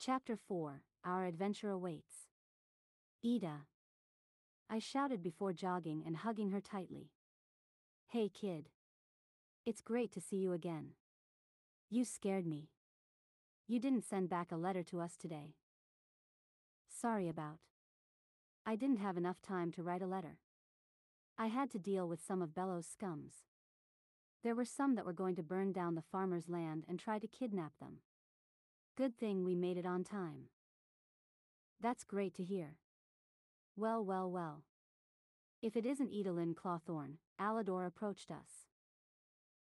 Chapter 4 Our Adventure Awaits. Ida. I shouted before jogging and hugging her tightly. Hey kid. It's great to see you again. You scared me. You didn't send back a letter to us today. Sorry about. I didn't have enough time to write a letter. I had to deal with some of Belos' scums. There were some that were going to burn down the farmer's land and try to kidnap them. Good thing we made it on time. That's great to hear. Well, well, well. If it isn't Edalyn Clawthorne, Alador approached us.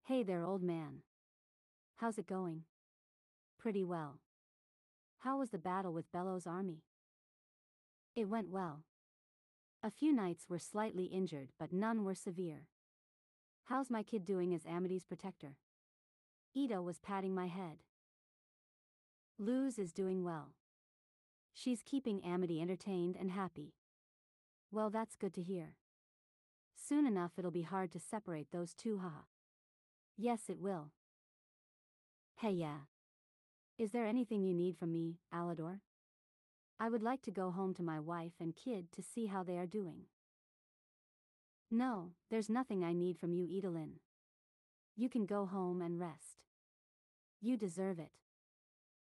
Hey there, old man. How's it going? Pretty well. How was the battle with Belos' army? It went well. A few knights were slightly injured, but none were severe. How's my kid doing as Amity's protector? Ida was patting my head. Luz is doing well. She's keeping Amity entertained and happy. Well, that's good to hear. Soon enough it'll be hard to separate those two, haha. Yes, it will. Hey, yeah. Is there anything you need from me, Alador? I would like to go home to my wife and kid to see how they are doing. No, there's nothing I need from you, Edalyn. You can go home and rest. You deserve it.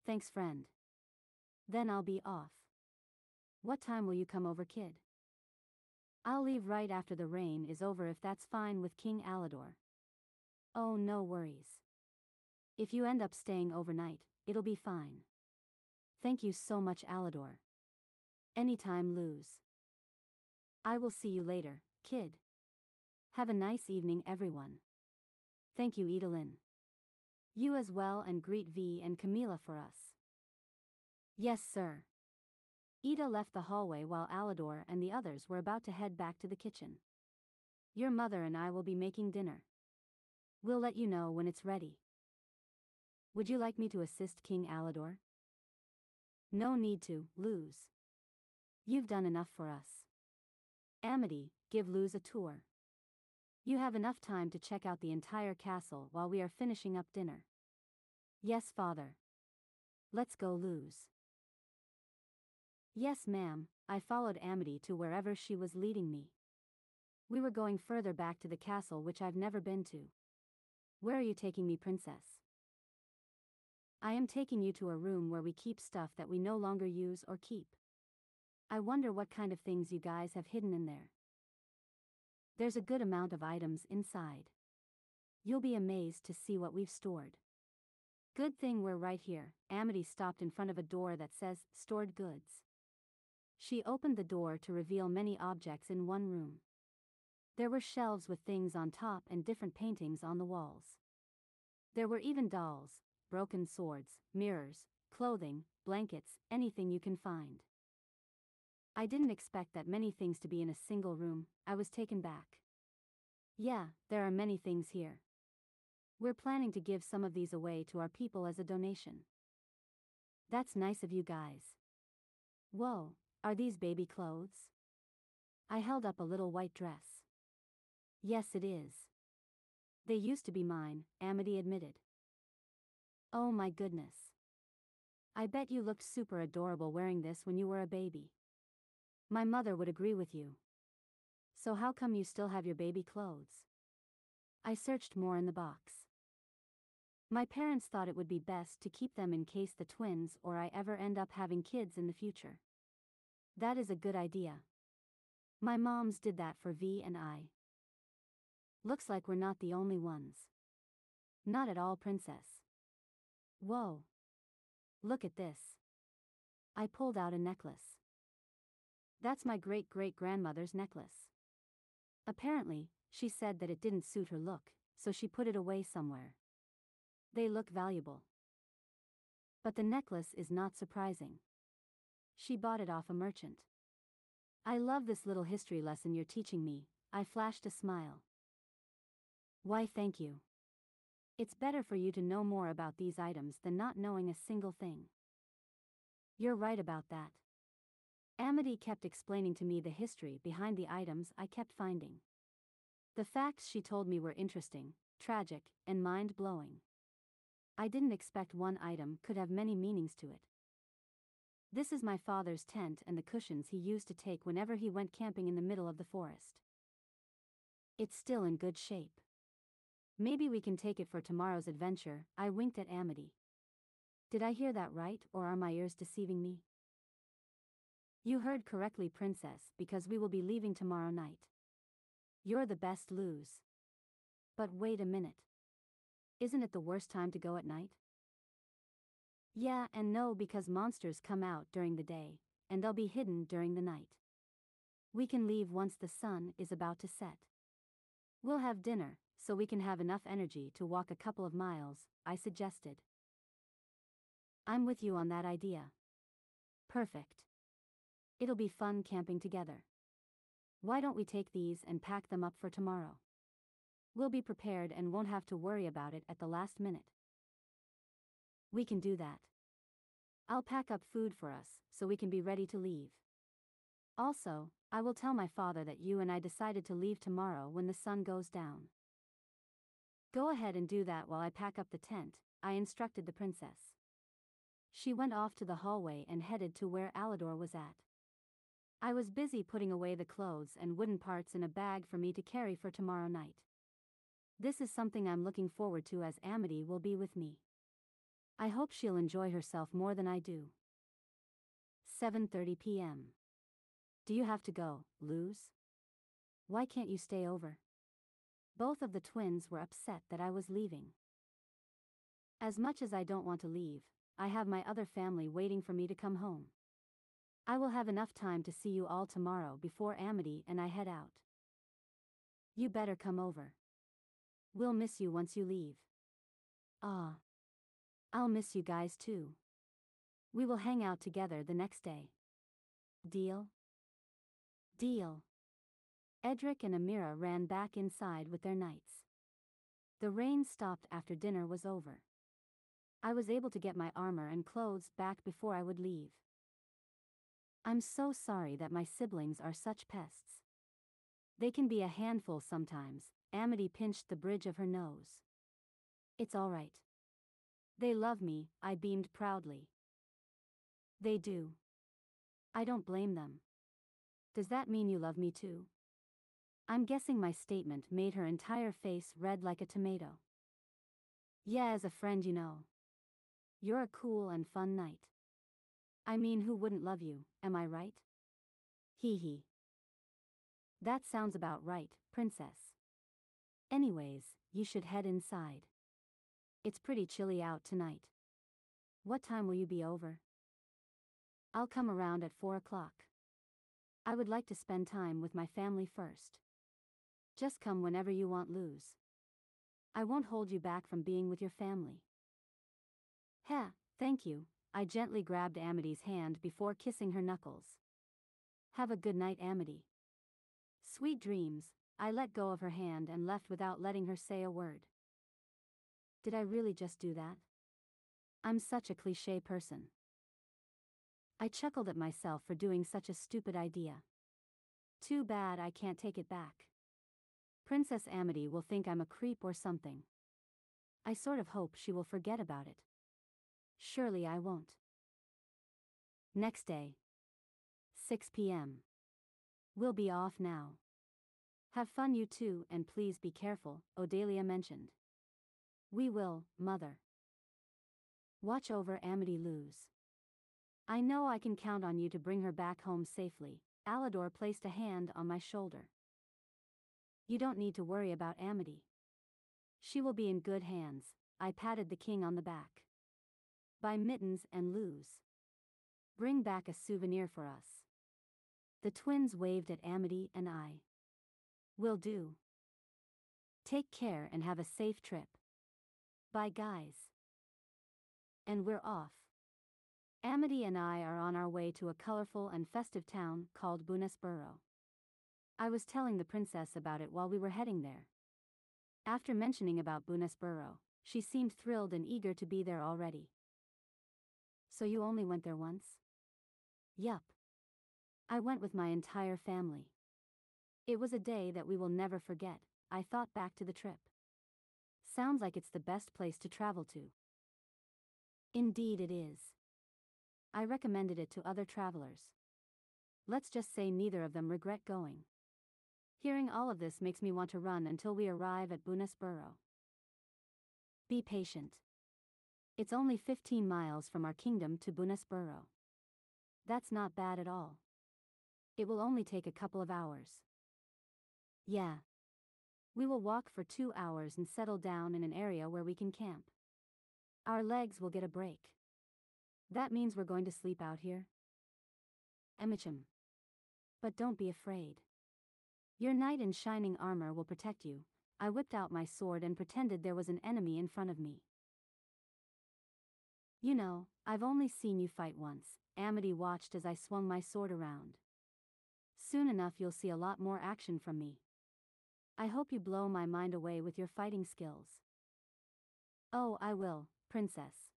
Thanks, friend. Then I'll be off. What time will you come over, kid? I'll leave right after the rain is over if that's fine with King Alador. Oh, no worries. If you end up staying overnight, it'll be fine. Thank you so much, Alador. Anytime, Luz. I will see you later, kid. Have a nice evening, everyone. Thank you, Edalyn. You as well, and greet V and Camila for us. Yes, sir. Ida left the hallway while Alador and the others were about to head back to the kitchen. Your mother and I will be making dinner. We'll let you know when it's ready. Would you like me to assist King Alador? No need to, Luz. You've done enough for us. Amity, give Luz a tour. You have enough time to check out the entire castle while we are finishing up dinner. Yes, father. Let's go Luz. Yes, ma'am, I followed Amity to wherever she was leading me. We were going further back to the castle which I've never been to. Where are you taking me, princess? I am taking you to a room where we keep stuff that we no longer use or keep. I wonder what kind of things you guys have hidden in there. There's a good amount of items inside. You'll be amazed to see what we've stored. Good thing we're right here, Amity stopped in front of a door that says, Stored Goods. She opened the door to reveal many objects in one room. There were shelves with things on top and different paintings on the walls. There were even dolls, broken swords, mirrors, clothing, blankets, anything you can find. I didn't expect that many things to be in a single room, I was taken back. Yeah, there are many things here. We're planning to give some of these away to our people as a donation. That's nice of you guys. Whoa, are these baby clothes? I held up a little white dress. Yes, it is. They used to be mine, Amity admitted. Oh my goodness. I bet you looked super adorable wearing this when you were a baby. My mother would agree with you. So how come you still have your baby clothes? I searched more in the box. My parents thought it would be best to keep them in case the twins or I ever end up having kids in the future. That is a good idea. My moms did that for V and I. Looks like we're not the only ones. Not at all, princess. Whoa. Look at this. I pulled out a necklace. That's my great great grandmother's necklace. Apparently, she said that it didn't suit her look, so she put it away somewhere. They look valuable. But the necklace is not surprising. She bought it off a merchant. I love this little history lesson you're teaching me, I flashed a smile. Why thank you. It's better for you to know more about these items than not knowing a single thing. You're right about that. Amity kept explaining to me the history behind the items I kept finding. The facts she told me were interesting, tragic, and mind blowing. I didn't expect one item could have many meanings to it. This is my father's tent and the cushions he used to take whenever he went camping in the middle of the forest. It's still in good shape. Maybe we can take it for tomorrow's adventure, I winked at Amity. Did I hear that right, or are my ears deceiving me? You heard correctly, Princess, because we will be leaving tomorrow night. You're the best Luz. But wait a minute. Isn't it the worst time to go at night? Yeah and no because monsters come out during the day, and they'll be hidden during the night. We can leave once the sun is about to set. We'll have dinner, so we can have enough energy to walk a couple of miles, I suggested. I'm with you on that idea. Perfect. It'll be fun camping together. Why don't we take these and pack them up for tomorrow? We'll be prepared and won't have to worry about it at the last minute. We can do that. I'll pack up food for us, so we can be ready to leave. Also, I will tell my father that you and I decided to leave tomorrow when the sun goes down. Go ahead and do that while I pack up the tent, I instructed the princess. She went off to the hallway and headed to where Alador was at. I was busy putting away the clothes and wooden parts in a bag for me to carry for tomorrow night. This is something I'm looking forward to as Amity will be with me. I hope she'll enjoy herself more than I do. 7:30 p.m. Do you have to go, Luz? Why can't you stay over? Both of the twins were upset that I was leaving. As much as I don't want to leave, I have my other family waiting for me to come home. I will have enough time to see you all tomorrow before Amity and I head out. You better come over. We'll miss you once you leave. Ah. I'll miss you guys too. We will hang out together the next day. Deal? Deal. Edric and Emira ran back inside with their knights. The rain stopped after dinner was over. I was able to get my armor and clothes back before I would leave. I'm so sorry that my siblings are such pests. They can be a handful sometimes, Amity pinched the bridge of her nose. It's all right. They love me, I beamed proudly. They do. I don't blame them. Does that mean you love me too? I'm guessing my statement made her entire face red like a tomato. Yeah, as a friend, you know. You're a cool and fun knight. I mean, who wouldn't love you, am I right? Hee hee. That sounds about right, princess. Anyways, you should head inside. It's pretty chilly out tonight. What time will you be over? I'll come around at four o'clock. I would like to spend time with my family first. Just come whenever you want Luz. I won't hold you back from being with your family. Heh, thank you, I gently grabbed Amity's hand before kissing her knuckles. Have a good night, Amity. Sweet dreams, I let go of her hand and left without letting her say a word. Did I really just do that? I'm such a cliche person. I chuckled at myself for doing such a stupid idea. Too bad I can't take it back. Princess Amity will think I'm a creep or something. I sort of hope she will forget about it. Surely I won't. Next day. 6 p.m. We'll be off now. Have fun you too and please be careful, Odalia mentioned. We will, mother. Watch over Amity Luz. I know I can count on you to bring her back home safely. Alador placed a hand on my shoulder. You don't need to worry about Amity. She will be in good hands, I patted the king on the back. Bye mittens and Luz. Bring back a souvenir for us. The twins waved at Amity and I. Will do. Take care and have a safe trip. Bye, guys. And we're off. Amity and I are on our way to a colorful and festive town called Bonesborough. I was telling the princess about it while we were heading there. After mentioning about Bonesborough, she seemed thrilled and eager to be there already. So you only went there once? Yup. I went with my entire family. It was a day that we will never forget, I thought back to the trip. Sounds like it's the best place to travel to. Indeed it is. I recommended it to other travelers. Let's just say neither of them regret going. Hearing all of this makes me want to run until we arrive at Bonesborough. Be patient. It's only 15 miles from our kingdom to Bonesborough. That's not bad at all. It will only take a couple of hours. Yeah. We will walk for two hours and settle down in an area where we can camp. Our legs will get a break. That means we're going to sleep out here? Emichim. But don't be afraid. Your knight in shining armor will protect you. I whipped out my sword and pretended there was an enemy in front of me. You know, I've only seen you fight once, Amity watched as I swung my sword around. Soon enough you'll see a lot more action from me. I hope you blow my mind away with your fighting skills. Oh, I will, princess.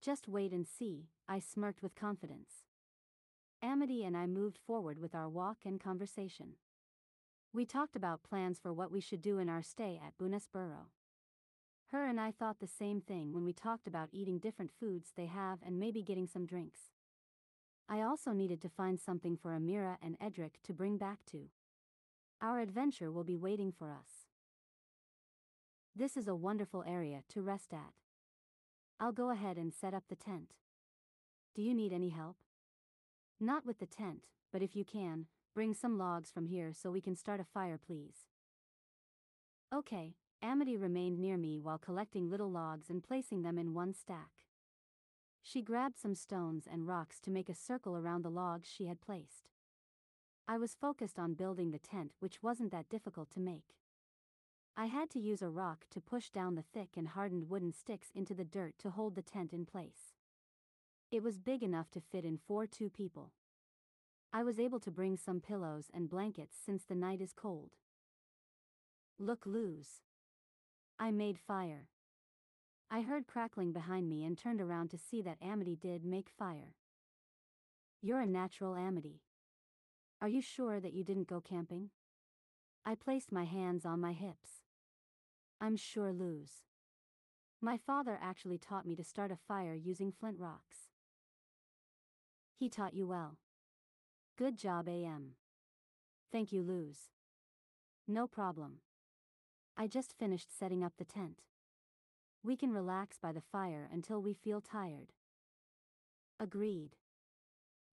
Just wait and see, I smirked with confidence. Amity and I moved forward with our walk and conversation. We talked about plans for what we should do in our stay at Bonesborough. Her and I thought the same thing when we talked about eating different foods they have and maybe getting some drinks. I also needed to find something for Emira and Edric to bring back to. Our adventure will be waiting for us. This is a wonderful area to rest at. I'll go ahead and set up the tent. Do you need any help? Not with the tent, but if you can, bring some logs from here so we can start a fire, please. Okay, Amity remained near me while collecting little logs and placing them in one stack. She grabbed some stones and rocks to make a circle around the logs she had placed. I was focused on building the tent, which wasn't that difficult to make. I had to use a rock to push down the thick and hardened wooden sticks into the dirt to hold the tent in place. It was big enough to fit in four two people. I was able to bring some pillows and blankets since the night is cold. Look Luz. I made fire. I heard crackling behind me and turned around to see that Amity did make fire. You're a natural Amity. Are you sure that you didn't go camping? I placed my hands on my hips. I'm sure Luz. My father actually taught me to start a fire using flint rocks. He taught you well. Good job, AM. Thank you, Luz. No problem. I just finished setting up the tent. We can relax by the fire until we feel tired. Agreed.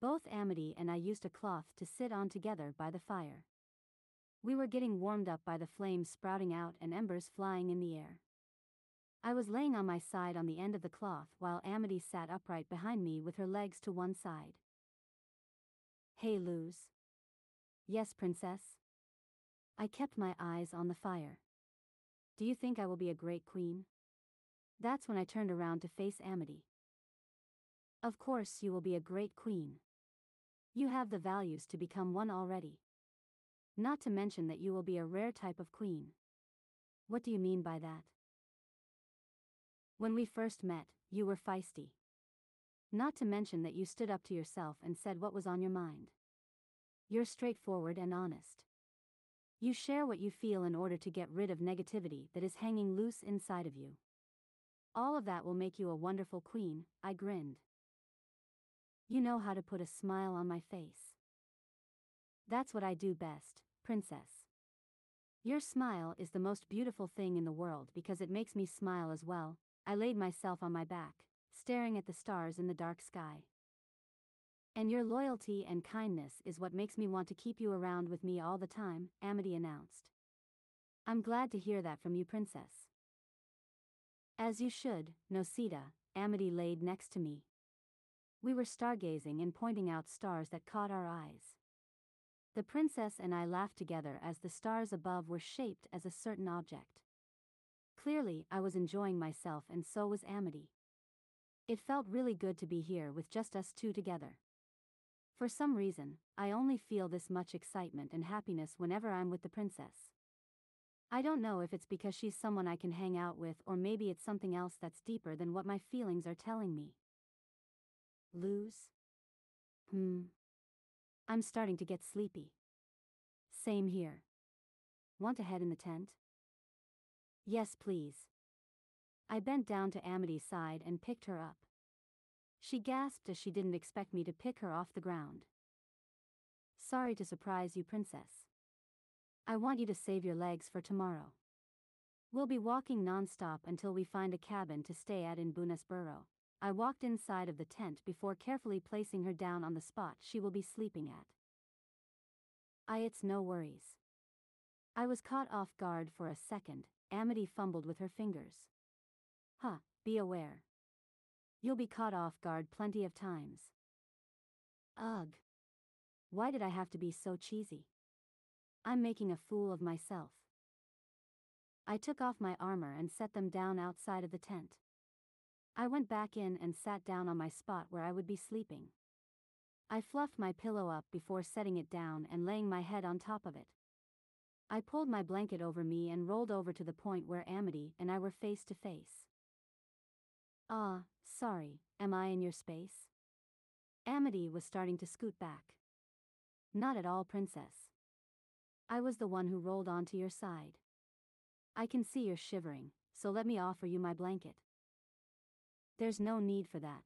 Both Amity and I used a cloth to sit on together by the fire. We were getting warmed up by the flames sprouting out and embers flying in the air. I was laying on my side on the end of the cloth while Amity sat upright behind me with her legs to one side. Hey Luz. Yes, princess. I kept my eyes on the fire. Do you think I will be a great queen? That's when I turned around to face Amity. Of course, you will be a great queen. You have the values to become one already. Not to mention that you will be a rare type of queen. What do you mean by that? When we first met, you were feisty. Not to mention that you stood up to yourself and said what was on your mind. You're straightforward and honest. You share what you feel in order to get rid of negativity that is hanging loose inside of you. All of that will make you a wonderful queen, I grinned. You know how to put a smile on my face. That's what I do best, princess. Your smile is the most beautiful thing in the world because it makes me smile as well. I laid myself on my back, staring at the stars in the dark sky. And your loyalty and kindness is what makes me want to keep you around with me all the time, Amity announced. I'm glad to hear that from you, Princess. As you should, Noceda, Amity laid next to me. We were stargazing and pointing out stars that caught our eyes. The princess and I laughed together as the stars above were shaped as a certain object. Clearly, I was enjoying myself and so was Amity. It felt really good to be here with just us two together. For some reason, I only feel this much excitement and happiness whenever I'm with the princess. I don't know if it's because she's someone I can hang out with or maybe it's something else that's deeper than what my feelings are telling me. Luz? Hmm. I'm starting to get sleepy. Same here. Want to head in the tent? Yes, please. I bent down to Amity's side and picked her up. She gasped as she didn't expect me to pick her off the ground. Sorry to surprise you, Princess. I want you to save your legs for tomorrow. We'll be walking non-stop until we find a cabin to stay at in Bonesborough. I walked inside of the tent before carefully placing her down on the spot she will be sleeping at. I it's no worries. I was caught off guard for a second, Amity fumbled with her fingers. Huh, be aware. You'll be caught off guard plenty of times. Ugh. Why did I have to be so cheesy? I'm making a fool of myself. I took off my armor and set them down outside of the tent. I went back in and sat down on my spot where I would be sleeping. I fluffed my pillow up before setting it down and laying my head on top of it. I pulled my blanket over me and rolled over to the point where Amity and I were face to face. Ah, sorry, am I in your space? Amity was starting to scoot back. Not at all, Princess. I was the one who rolled onto your side. I can see you're shivering, so let me offer you my blanket. There's no need for that.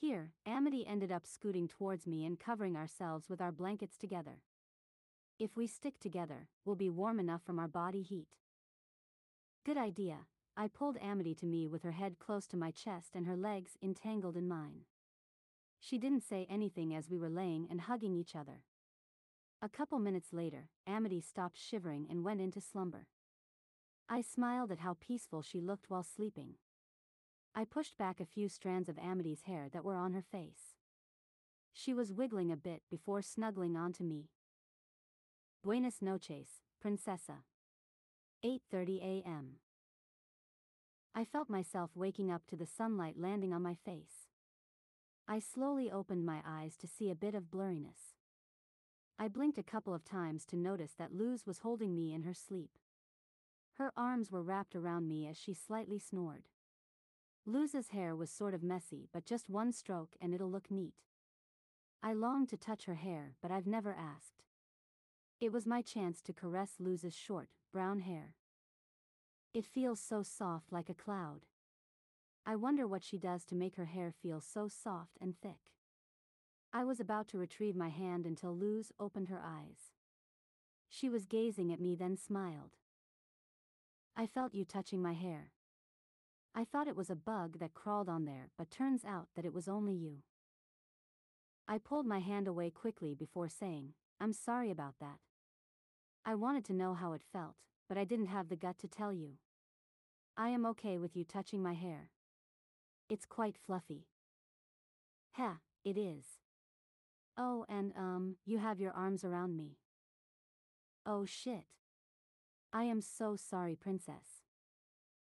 Here, Amity ended up scooting towards me and covering ourselves with our blankets together. If we stick together, we'll be warm enough from our body heat. Good idea. I pulled Amity to me with her head close to my chest and her legs entangled in mine. She didn't say anything as we were laying and hugging each other. A couple minutes later, Amity stopped shivering and went into slumber. I smiled at how peaceful she looked while sleeping. I pushed back a few strands of Amity's hair that were on her face. She was wiggling a bit before snuggling onto me. Buenas noches, princesa. 8:30 a.m. I felt myself waking up to the sunlight landing on my face. I slowly opened my eyes to see a bit of blurriness. I blinked a couple of times to notice that Luz was holding me in her sleep. Her arms were wrapped around me as she slightly snored. Luz's hair was sort of messy but just one stroke and it'll look neat. I longed to touch her hair but I've never asked. It was my chance to caress Luz's short, brown hair. It feels so soft like a cloud. I wonder what she does to make her hair feel so soft and thick. I was about to retrieve my hand until Luz opened her eyes. She was gazing at me then smiled. I felt you touching my hair. I thought it was a bug that crawled on there but turns out that it was only you. I pulled my hand away quickly before saying, I'm sorry about that. I wanted to know how it felt, but I didn't have the gut to tell you. I am okay with you touching my hair. It's quite fluffy. Ha, it is. Oh, and um, you have your arms around me. Oh shit. I am so sorry, princess.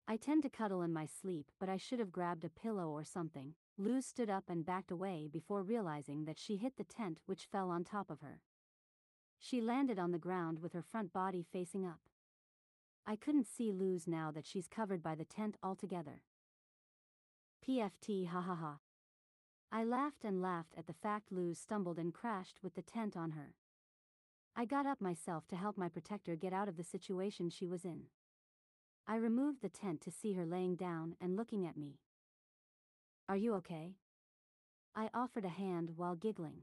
I tend to cuddle in my sleep, but I should have grabbed a pillow or something. Luz stood up and backed away before realizing that she hit the tent which fell on top of her. She landed on the ground with her front body facing up. I couldn't see Luz now that she's covered by the tent altogether. PFT ha ha ha. I laughed and laughed at the fact Luz stumbled and crashed with the tent on her. I got up myself to help my protector get out of the situation she was in. I removed the tent to see her laying down and looking at me. Are you okay? I offered a hand while giggling.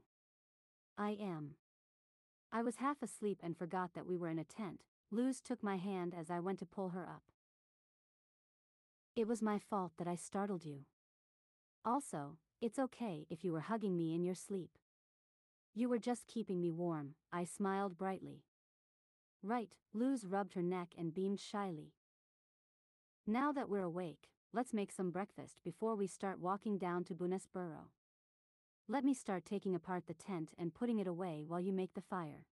I am. I was half asleep and forgot that we were in a tent. Luz took my hand as I went to pull her up. It was my fault that I startled you. Also, it's okay if you were hugging me in your sleep. You were just keeping me warm, I smiled brightly. Right, Luz rubbed her neck and beamed shyly. Now that we're awake, let's make some breakfast before we start walking down to Bonesborough. Let me start taking apart the tent and putting it away while you make the fire.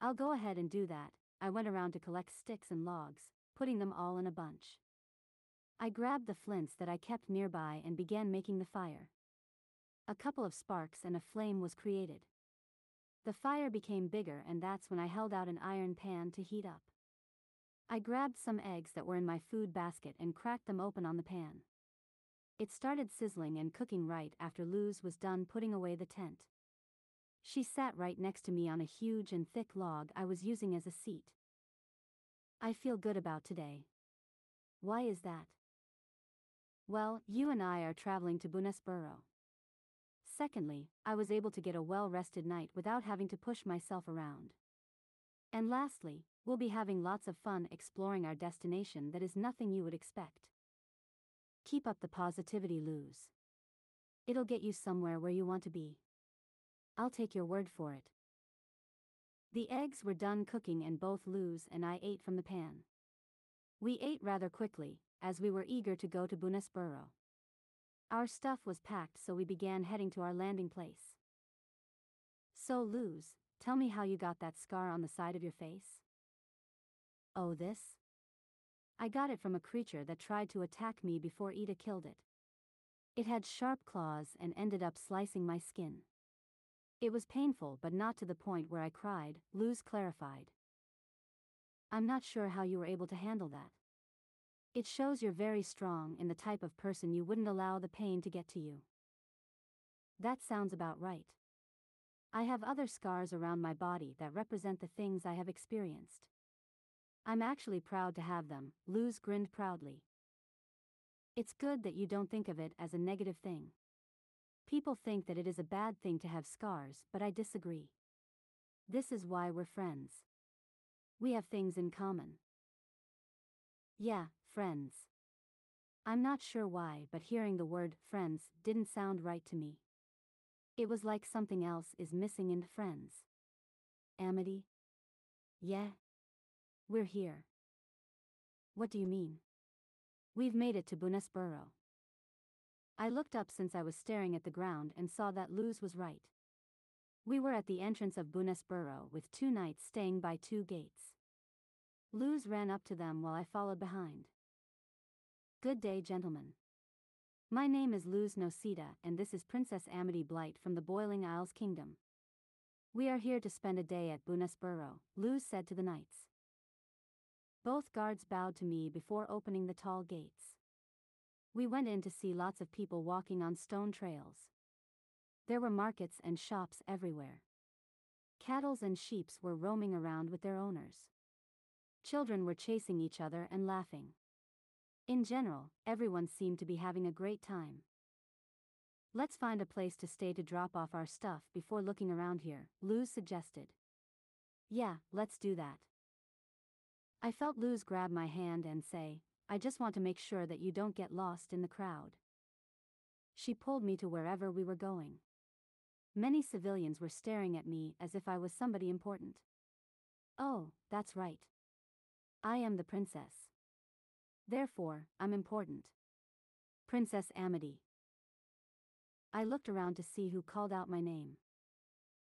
I'll go ahead and do that. I went around to collect sticks and logs, putting them all in a bunch. I grabbed the flints that I kept nearby and began making the fire. A couple of sparks and a flame was created. The fire became bigger and that's when I held out an iron pan to heat up. I grabbed some eggs that were in my food basket and cracked them open on the pan. It started sizzling and cooking right after Luz was done putting away the tent. She sat right next to me on a huge and thick log I was using as a seat. I feel good about today. Why is that? Well, you and I are traveling to Bonesborough. Secondly, I was able to get a well rested night without having to push myself around. And lastly, we'll be having lots of fun exploring our destination that is nothing you would expect. Keep up the positivity, Luz. It'll get you somewhere where you want to be. I'll take your word for it. The eggs were done cooking and both Luz and I ate from the pan. We ate rather quickly, as we were eager to go to Bonesborough. Our stuff was packed so we began heading to our landing place. So Luz, tell me how you got that scar on the side of your face? Oh this? I got it from a creature that tried to attack me before Ida killed it. It had sharp claws and ended up slicing my skin. It was painful but not to the point where I cried, Luz clarified. I'm not sure how you were able to handle that. It shows you're very strong and the type of person you wouldn't allow the pain to get to you. That sounds about right. I have other scars around my body that represent the things I have experienced. I'm actually proud to have them, Luz grinned proudly. It's good that you don't think of it as a negative thing. People think that it is a bad thing to have scars, but I disagree. This is why we're friends. We have things in common. Yeah, friends. I'm not sure why, but hearing the word friends didn't sound right to me. It was like something else is missing in friends. Amity? Yeah? We're here. What do you mean? We've made it to Bonesborough. I looked up since I was staring at the ground and saw that Luz was right. We were at the entrance of Bonesborough with two knights staying by two gates. Luz ran up to them while I followed behind. Good day, gentlemen. My name is Luz Noceda, and this is Princess Amity Blight from the Boiling Isles Kingdom. We are here to spend a day at Bonesborough, Luz said to the knights. Both guards bowed to me before opening the tall gates. We went in to see lots of people walking on stone trails. There were markets and shops everywhere. Cattles and sheep were roaming around with their owners. Children were chasing each other and laughing. In general, everyone seemed to be having a great time. Let's find a place to stay to drop off our stuff before looking around here, Luz suggested. Yeah, let's do that. I felt Luz grab my hand and say, I just want to make sure that you don't get lost in the crowd. She pulled me to wherever we were going. Many civilians were staring at me as if I was somebody important. Oh, that's right. I am the princess. Therefore, I'm important. Princess Amity. I looked around to see who called out my name.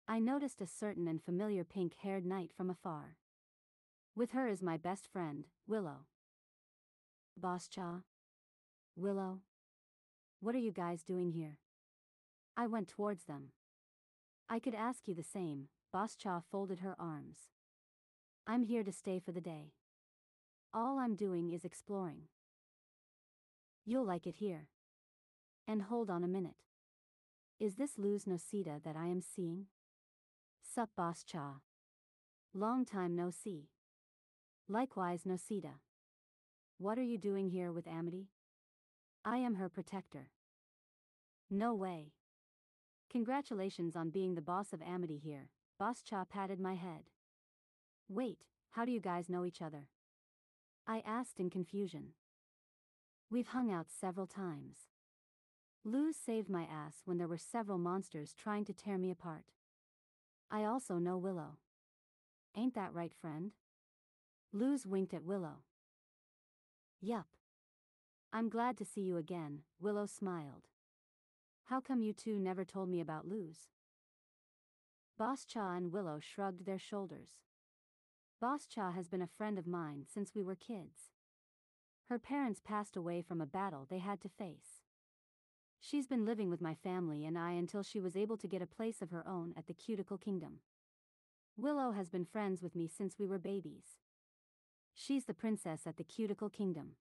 I noticed a certain and familiar pink haired knight from afar. With her is my best friend, Willow. Boscha? Willow? What are you guys doing here? I went towards them. I could ask you the same, Boscha folded her arms. I'm here to stay for the day. All I'm doing is exploring. You'll like it here. And hold on a minute. Is this Luz Noceda that I am seeing? Sup Boscha. Long time no see. Likewise Noceda. What are you doing here with Amity? I am her protector. No way. Congratulations on being the boss of Amity here, Boss Boscha patted my head. Wait, how do you guys know each other? I asked in confusion. We've hung out several times. Luz saved my ass when there were several monsters trying to tear me apart. I also know Willow. Ain't that right, friend? Luz winked at Willow. Yup. I'm glad to see you again, Willow smiled. How come you two never told me about Luz? Boscha and Willow shrugged their shoulders. Boscha has been a friend of mine since we were kids. Her parents passed away from a battle they had to face. She's been living with my family and I until she was able to get a place of her own at the Cuticle Kingdom. Willow has been friends with me since we were babies. She's the princess at the Cuticle Kingdom.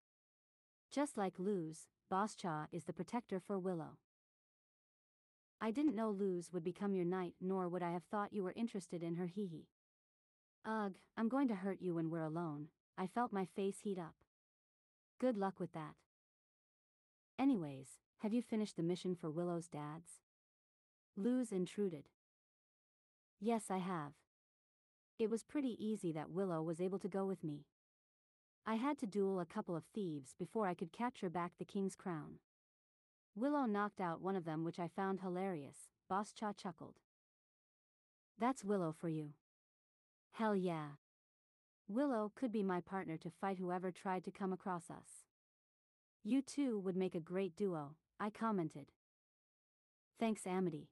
Just like Luz, Boscha is the protector for Willow. I didn't know Luz would become your knight nor would I have thought you were interested in her hee hee. Ugh, I'm going to hurt you when we're alone, I felt my face heat up. Good luck with that. Anyways, have you finished the mission for Willow's dads? Luz intruded. Yes, I have. It was pretty easy that Willow was able to go with me. I had to duel a couple of thieves before I could capture back the king's crown. Willow knocked out one of them, which I found hilarious. Boscha chuckled. That's Willow for you. Hell yeah. Willow could be my partner to fight whoever tried to come across us. You two would make a great duo, I commented. Thanks, Amity.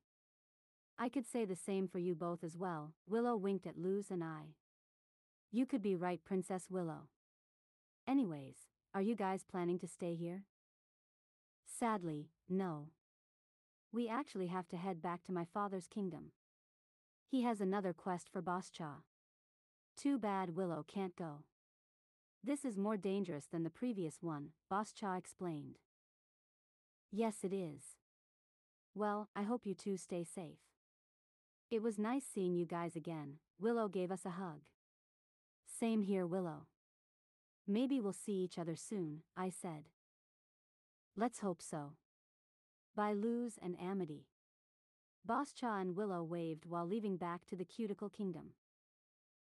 I could say the same for you both as well, Willow winked at Luz and I. You could be right, Princess Willow. Anyways, are you guys planning to stay here? Sadly, no. We actually have to head back to my father's kingdom. He has another quest for Boscha. Too bad Willow can't go. This is more dangerous than the previous one, Boscha explained. Yes, it is. Well, I hope you two stay safe. It was nice seeing you guys again, Willow gave us a hug. Same here, Willow. Maybe we'll see each other soon, I said. Let's hope so. Bye Luz and Amity. Boscha and Willow waved while leaving back to the Cuticle Kingdom.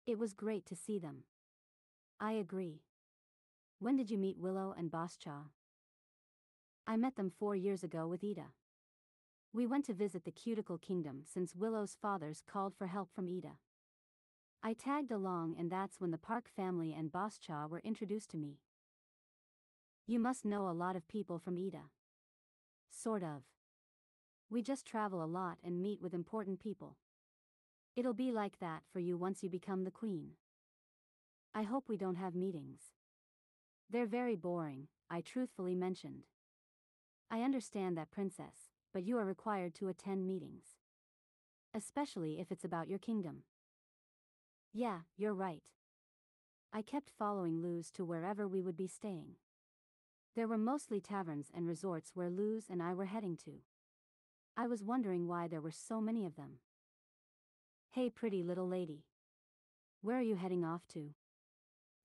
It was great to see them. I agree. When did you meet Willow and Boscha? I met them four years ago with Ida. We went to visit the Cuticle Kingdom since Willow's fathers called for help from Ida. I tagged along and that's when the Park family and Boscha were introduced to me. You must know a lot of people from Ida. Sort of. We just travel a lot and meet with important people. It'll be like that for you once you become the queen. I hope we don't have meetings. They're very boring, I truthfully mentioned. I understand that, princess, but you are required to attend meetings. Especially if it's about your kingdom. Yeah, you're right. I kept following Luz to wherever we would be staying. There were mostly taverns and resorts where Luz and I were heading to. I was wondering why there were so many of them. Hey, pretty little lady. Where are you heading off to?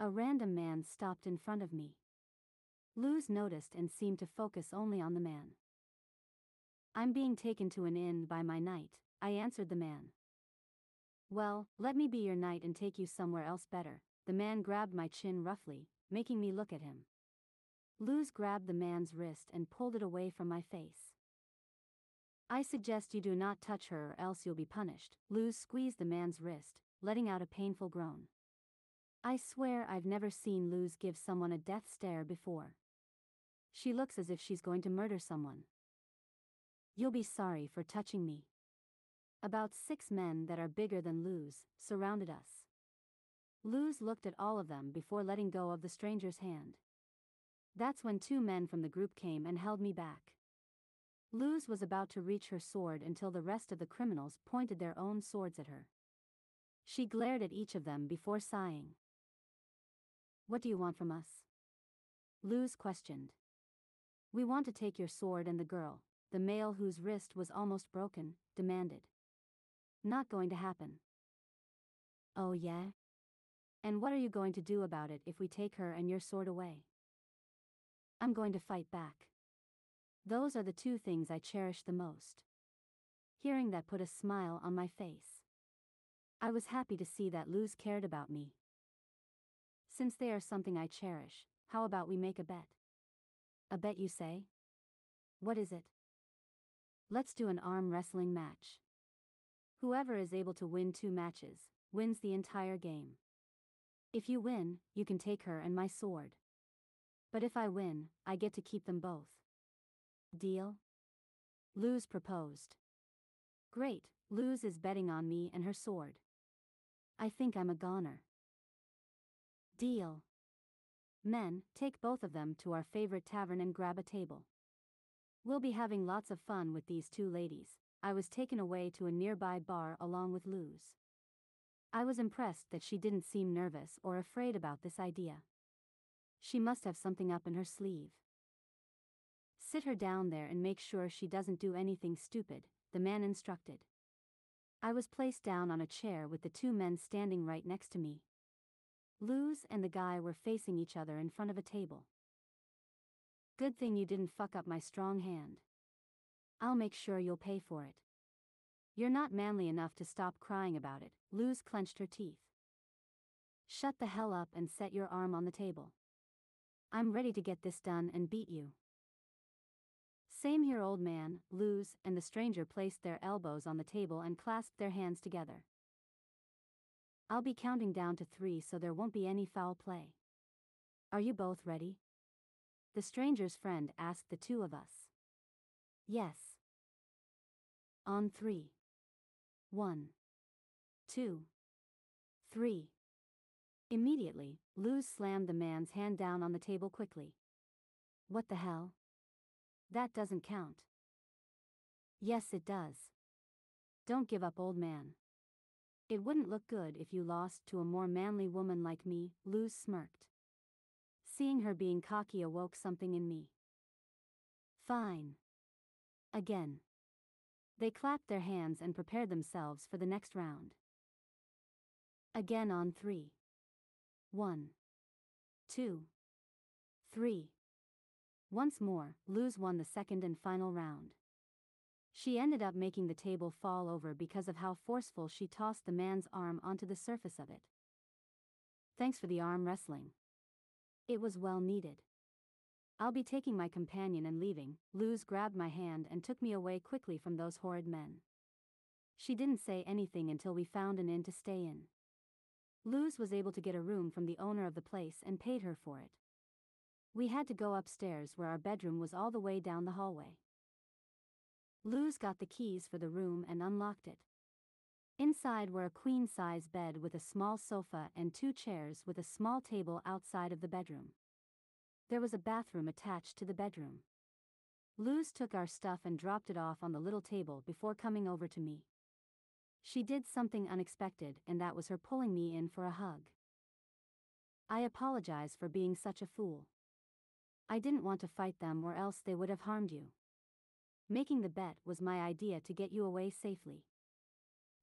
A random man stopped in front of me. Luz noticed and seemed to focus only on the man. I'm being taken to an inn by my knight, I answered the man. Well, let me be your knight and take you somewhere else better. The man grabbed my chin roughly, making me look at him. Luz grabbed the man's wrist and pulled it away from my face. I suggest you do not touch her or else you'll be punished. Luz squeezed the man's wrist, letting out a painful groan. I swear I've never seen Luz give someone a death stare before. She looks as if she's going to murder someone. You'll be sorry for touching me. About six men that are bigger than Luz surrounded us. Luz looked at all of them before letting go of the stranger's hand. That's when two men from the group came and held me back. Luz was about to reach her sword until the rest of the criminals pointed their own swords at her. She glared at each of them before sighing. What do you want from us? Luz questioned. We want to take your sword and the girl, the male whose wrist was almost broken, demanded. Not going to happen. Oh yeah? And what are you going to do about it if we take her and your sword away? I'm going to fight back. Those are the two things I cherish the most. Hearing that put a smile on my face. I was happy to see that Luz cared about me. Since they are something I cherish, how about we make a bet? A bet you say? What is it? Let's do an arm wrestling match. Whoever is able to win two matches, wins the entire game. If you win, you can take her and my sword. But if I win, I get to keep them both. Deal? Luz proposed. Great, Luz is betting on me and her sword. I think I'm a goner. Deal. Men, take both of them to our favorite tavern and grab a table. We'll be having lots of fun with these two ladies. I was taken away to a nearby bar along with Luz. I was impressed that she didn't seem nervous or afraid about this idea. She must have something up in her sleeve. Sit her down there and make sure she doesn't do anything stupid, the man instructed. I was placed down on a chair with the two men standing right next to me. Luz and the guy were facing each other in front of a table. Good thing you didn't fuck up my strong hand. I'll make sure you'll pay for it. You're not manly enough to stop crying about it, Luz clenched her teeth. Shut the hell up and set your arm on the table. I'm ready to get this done and beat you. Same here, old man, Luz, and the stranger placed their elbows on the table and clasped their hands together. I'll be counting down to three so there won't be any foul play. Are you both ready? The stranger's friend asked the two of us. Yes. On three. One. Two. Three. Immediately, Luz slammed the man's hand down on the table quickly. What the hell? That doesn't count. Yes, it does. Don't give up, old man. It wouldn't look good if you lost to a more manly woman like me, Luz smirked. Seeing her being cocky awoke something in me. Fine. Again. They clapped their hands and prepared themselves for the next round. Again on three. One. Two. Three. Once more, Luz won the second and final round. She ended up making the table fall over because of how forceful she tossed the man's arm onto the surface of it. Thanks for the arm wrestling. It was well needed. I'll be taking my companion and leaving. Luz grabbed my hand and took me away quickly from those horrid men. She didn't say anything until we found an inn to stay in. Luz was able to get a room from the owner of the place and paid her for it. We had to go upstairs where our bedroom was all the way down the hallway. Luz got the keys for the room and unlocked it. Inside were a queen size bed with a small sofa and two chairs with a small table outside of the bedroom. There was a bathroom attached to the bedroom. Luz took our stuff and dropped it off on the little table before coming over to me. She did something unexpected, and that was her pulling me in for a hug. I apologize for being such a fool. I didn't want to fight them or else they would have harmed you. Making the bet was my idea to get you away safely.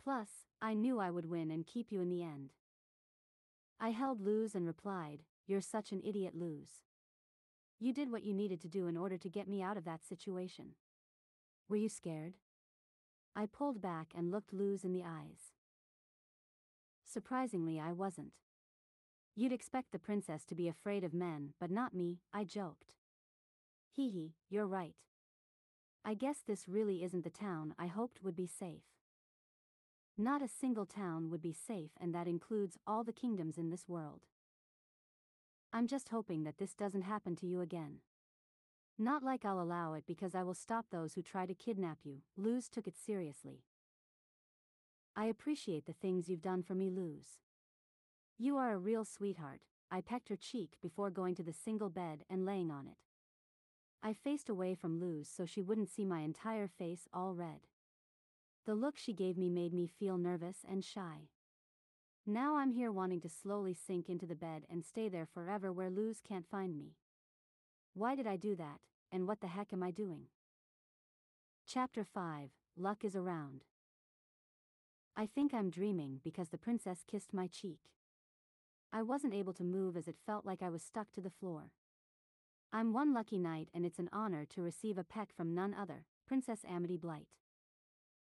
Plus, I knew I would win and keep you in the end. I held Luz and replied, You're such an idiot, Luz. You did what you needed to do in order to get me out of that situation. Were you scared? I pulled back and looked Luz in the eyes. Surprisingly, I wasn't. You'd expect the princess to be afraid of men, but not me, I joked. Hee hee, you're right. I guess this really isn't the town I hoped would be safe. Not a single town would be safe, and that includes all the kingdoms in this world. I'm just hoping that this doesn't happen to you again. Not like I'll allow it because I will stop those who try to kidnap you. Luz took it seriously. I appreciate the things you've done for me, Luz. You are a real sweetheart. I pecked her cheek before going to the single bed and laying on it. I faced away from Luz so she wouldn't see my entire face all red. The look she gave me made me feel nervous and shy. Now I'm here wanting to slowly sink into the bed and stay there forever where Luz can't find me. Why did I do that, and what the heck am I doing? Chapter 5 Luck is Around. I think I'm dreaming because the princess kissed my cheek. I wasn't able to move as it felt like I was stuck to the floor. I'm one lucky knight and it's an honor to receive a peck from none other, Princess Amity Blight.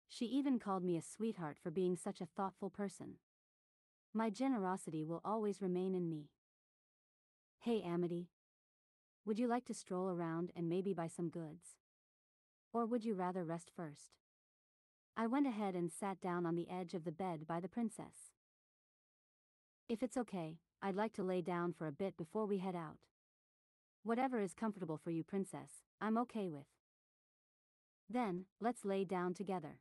She even called me a sweetheart for being such a thoughtful person. My generosity will always remain in me. Hey Amity, would you like to stroll around and maybe buy some goods? Or would you rather rest first? I went ahead and sat down on the edge of the bed by the princess. If it's okay, I'd like to lay down for a bit before we head out. Whatever is comfortable for you, princess, I'm okay with. Then, let's lay down together.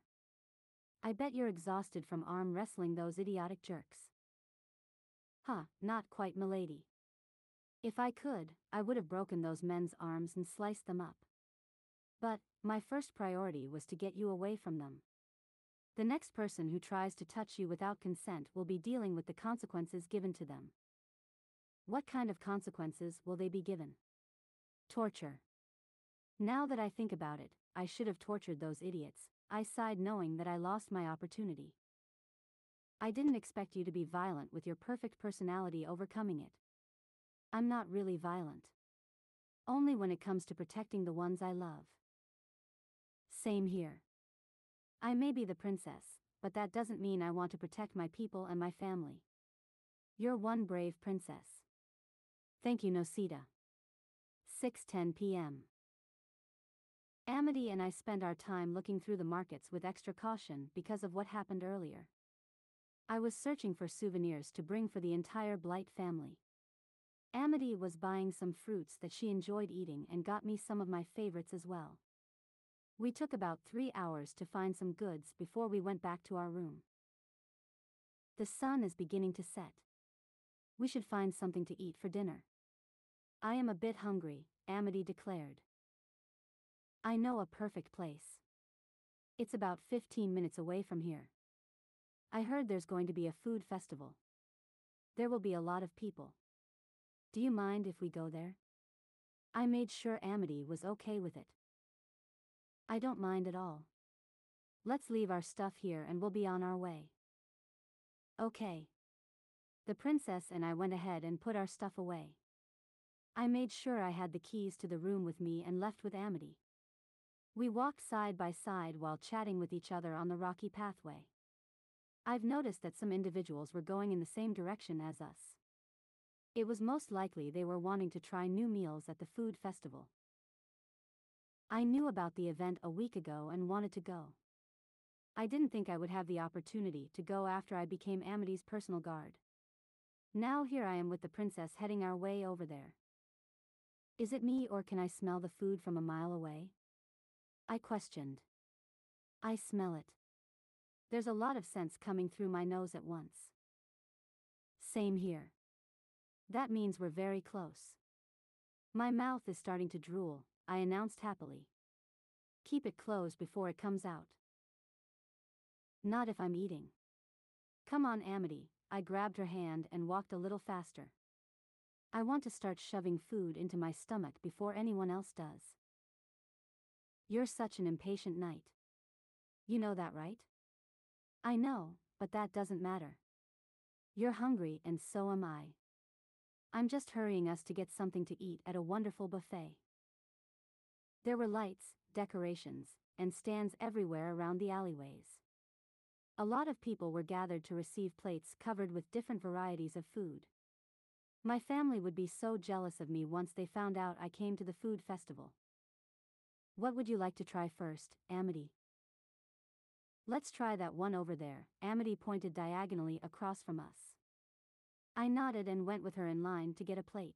I bet you're exhausted from arm wrestling those idiotic jerks. Huh, not quite, milady. If I could, I would have broken those men's arms and sliced them up. But, my first priority was to get you away from them. The next person who tries to touch you without consent will be dealing with the consequences given to them. What kind of consequences will they be given? Torture. Now that I think about it, I should have tortured those idiots, I sighed knowing that I lost my opportunity. I didn't expect you to be violent with your perfect personality overcoming it. I'm not really violent. Only when it comes to protecting the ones I love. Same here. I may be the princess, but that doesn't mean I want to protect my people and my family. You're one brave princess. Thank you, Noceda. 6:10 p.m. Amity and I spend our time looking through the markets with extra caution because of what happened earlier. I was searching for souvenirs to bring for the entire Blight family. Amity was buying some fruits that she enjoyed eating and got me some of my favorites as well. We took about three hours to find some goods before we went back to our room. The sun is beginning to set. We should find something to eat for dinner. I am a bit hungry, Amity declared. I know a perfect place. It's about 15 minutes away from here. I heard there's going to be a food festival. There will be a lot of people. Do you mind if we go there? I made sure Amity was okay with it. I don't mind at all. Let's leave our stuff here and we'll be on our way. Okay. The princess and I went ahead and put our stuff away. I made sure I had the keys to the room with me and left with Amity. We walked side by side while chatting with each other on the rocky pathway. I've noticed that some individuals were going in the same direction as us. It was most likely they were wanting to try new meals at the food festival. I knew about the event a week ago and wanted to go. I didn't think I would have the opportunity to go after I became Amity's personal guard. Now here I am with the princess heading our way over there. Is it me or can I smell the food from a mile away? I questioned. I smell it. There's a lot of scents coming through my nose at once. Same here. That means we're very close. My mouth is starting to drool, I announced happily. Keep it closed before it comes out. Not if I'm eating. Come on, Amity, I grabbed her hand and walked a little faster. I want to start shoving food into my stomach before anyone else does. You're such an impatient knight. You know that, right? I know, but that doesn't matter. You're hungry and so am I. I'm just hurrying us to get something to eat at a wonderful buffet. There were lights, decorations, and stands everywhere around the alleyways. A lot of people were gathered to receive plates covered with different varieties of food. My family would be so jealous of me once they found out I came to the food festival. What would you like to try first, Amity? Let's try that one over there, Amity pointed diagonally across from us. I nodded and went with her in line to get a plate.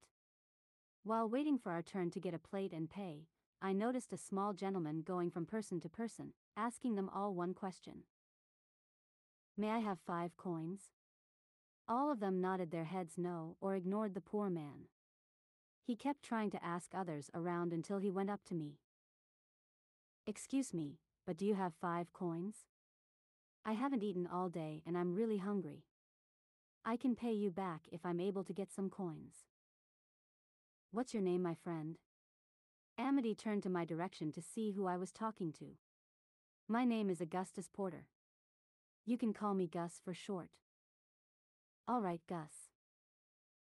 While waiting for our turn to get a plate and pay, I noticed a small gentleman going from person to person, asking them all one question. May I have five coins? All of them nodded their heads no or ignored the poor man. He kept trying to ask others around until he went up to me. Excuse me, but do you have five coins? I haven't eaten all day and I'm really hungry. I can pay you back if I'm able to get some coins. What's your name, my friend? Amity turned to my direction to see who I was talking to. My name is Augustus Porter. You can call me Gus for short. All right, Gus.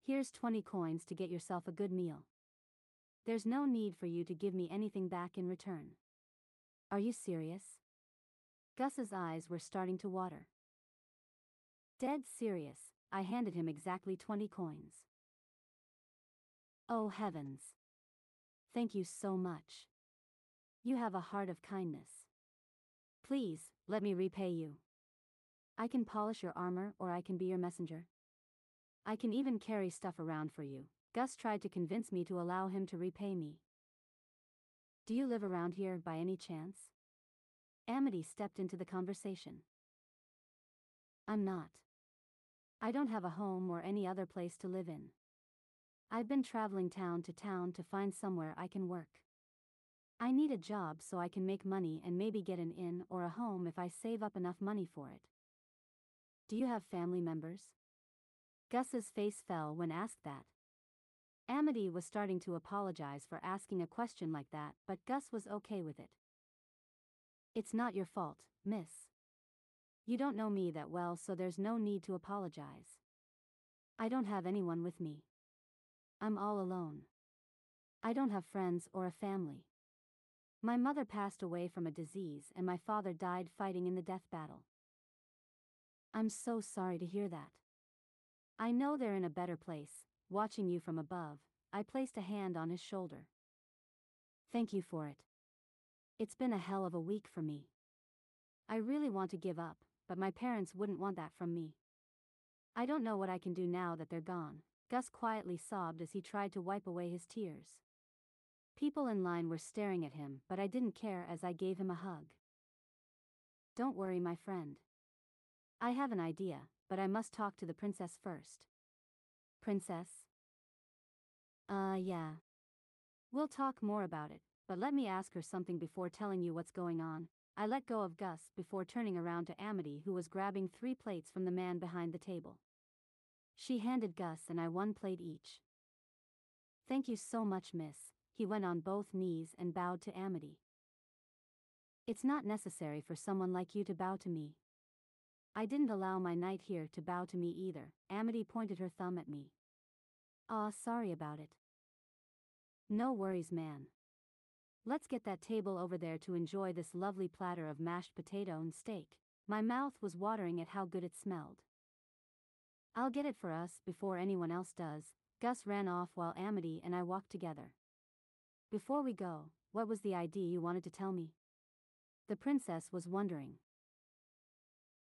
Here's 20 coins to get yourself a good meal. There's no need for you to give me anything back in return. Are you serious? Gus's eyes were starting to water. Dead serious, I handed him exactly 20 coins. Oh heavens. Thank you so much. You have a heart of kindness. Please, let me repay you. I can polish your armor or I can be your messenger. I can even carry stuff around for you. Gus tried to convince me to allow him to repay me. Do you live around here by any chance? Amity stepped into the conversation. I'm not. I don't have a home or any other place to live in. I've been traveling town to town to find somewhere I can work. I need a job so I can make money and maybe get an inn or a home if I save up enough money for it. Do you have family members? Gus's face fell when asked that. Amity was starting to apologize for asking a question like that, but Gus was okay with it. It's not your fault, miss. You don't know me that well, so there's no need to apologize. I don't have anyone with me. I'm all alone. I don't have friends or a family. My mother passed away from a disease and my father died fighting in the death battle. I'm so sorry to hear that. I know they're in a better place, watching you from above. I placed a hand on his shoulder. Thank you for it. It's been a hell of a week for me. I really want to give up, but my parents wouldn't want that from me. I don't know what I can do now that they're gone. Gus quietly sobbed as he tried to wipe away his tears. People in line were staring at him, but I didn't care as I gave him a hug. Don't worry, my friend. I have an idea, but I must talk to the princess first. Princess? Uh, yeah. We'll talk more about it, but let me ask her something before telling you what's going on. I let go of Gus before turning around to Amity, who was grabbing three plates from the man behind the table. She handed Gus and I one plate each. Thank you so much, miss, he went on both knees and bowed to Amity. It's not necessary for someone like you to bow to me. I didn't allow my knight here to bow to me either, Amity pointed her thumb at me. Ah, sorry about it. No worries, man. Let's get that table over there to enjoy this lovely platter of mashed potato and steak. My mouth was watering at how good it smelled. I'll get it for us before anyone else does. Gus ran off while Amity and I walked together. Before we go, what was the idea you wanted to tell me? The princess was wondering.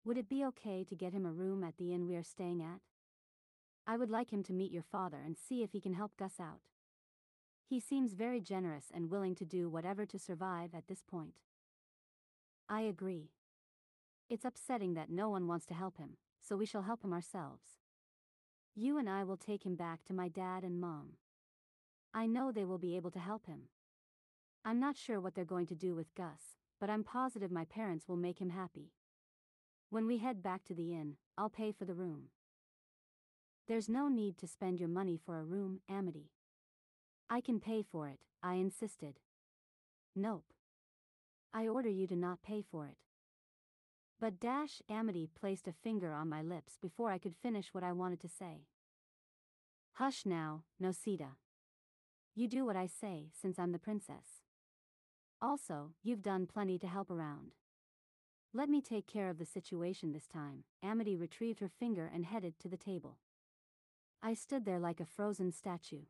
Would it be okay to get him a room at the inn we are staying at? I would like him to meet your father and see if he can help Gus out. He seems very generous and willing to do whatever to survive at this point. I agree. It's upsetting that no one wants to help him, so we shall help him ourselves. You and I will take him back to my dad and mom. I know they will be able to help him. I'm not sure what they're going to do with Gus, but I'm positive my parents will make him happy. When we head back to the inn, I'll pay for the room. There's no need to spend your money for a room, Amity. I can pay for it, I insisted. Nope. I order you to not pay for it. But Dash Amity placed a finger on my lips before I could finish what I wanted to say. Hush now, Noceda. You do what I say, since I'm the princess. Also, you've done plenty to help around. Let me take care of the situation this time. Amity retrieved her finger and headed to the table. I stood there like a frozen statue.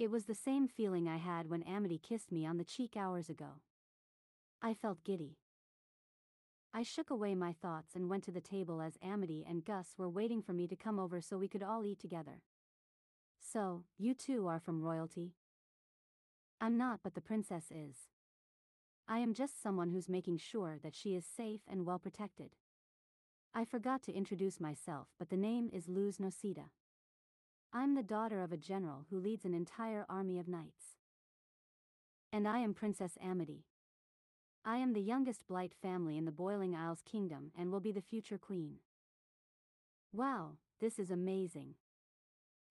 It was the same feeling I had when Amity kissed me on the cheek hours ago. I felt giddy. I shook away my thoughts and went to the table as Amity and Gus were waiting for me to come over so we could all eat together. So, you too are from royalty? I'm not, but the princess is. I am just someone who's making sure that she is safe and well protected. I forgot to introduce myself, but the name is Luz Noceda. I'm the daughter of a general who leads an entire army of knights. And I am Princess Amity. I am the youngest Blight family in the Boiling Isles kingdom and will be the future queen. Wow, this is amazing.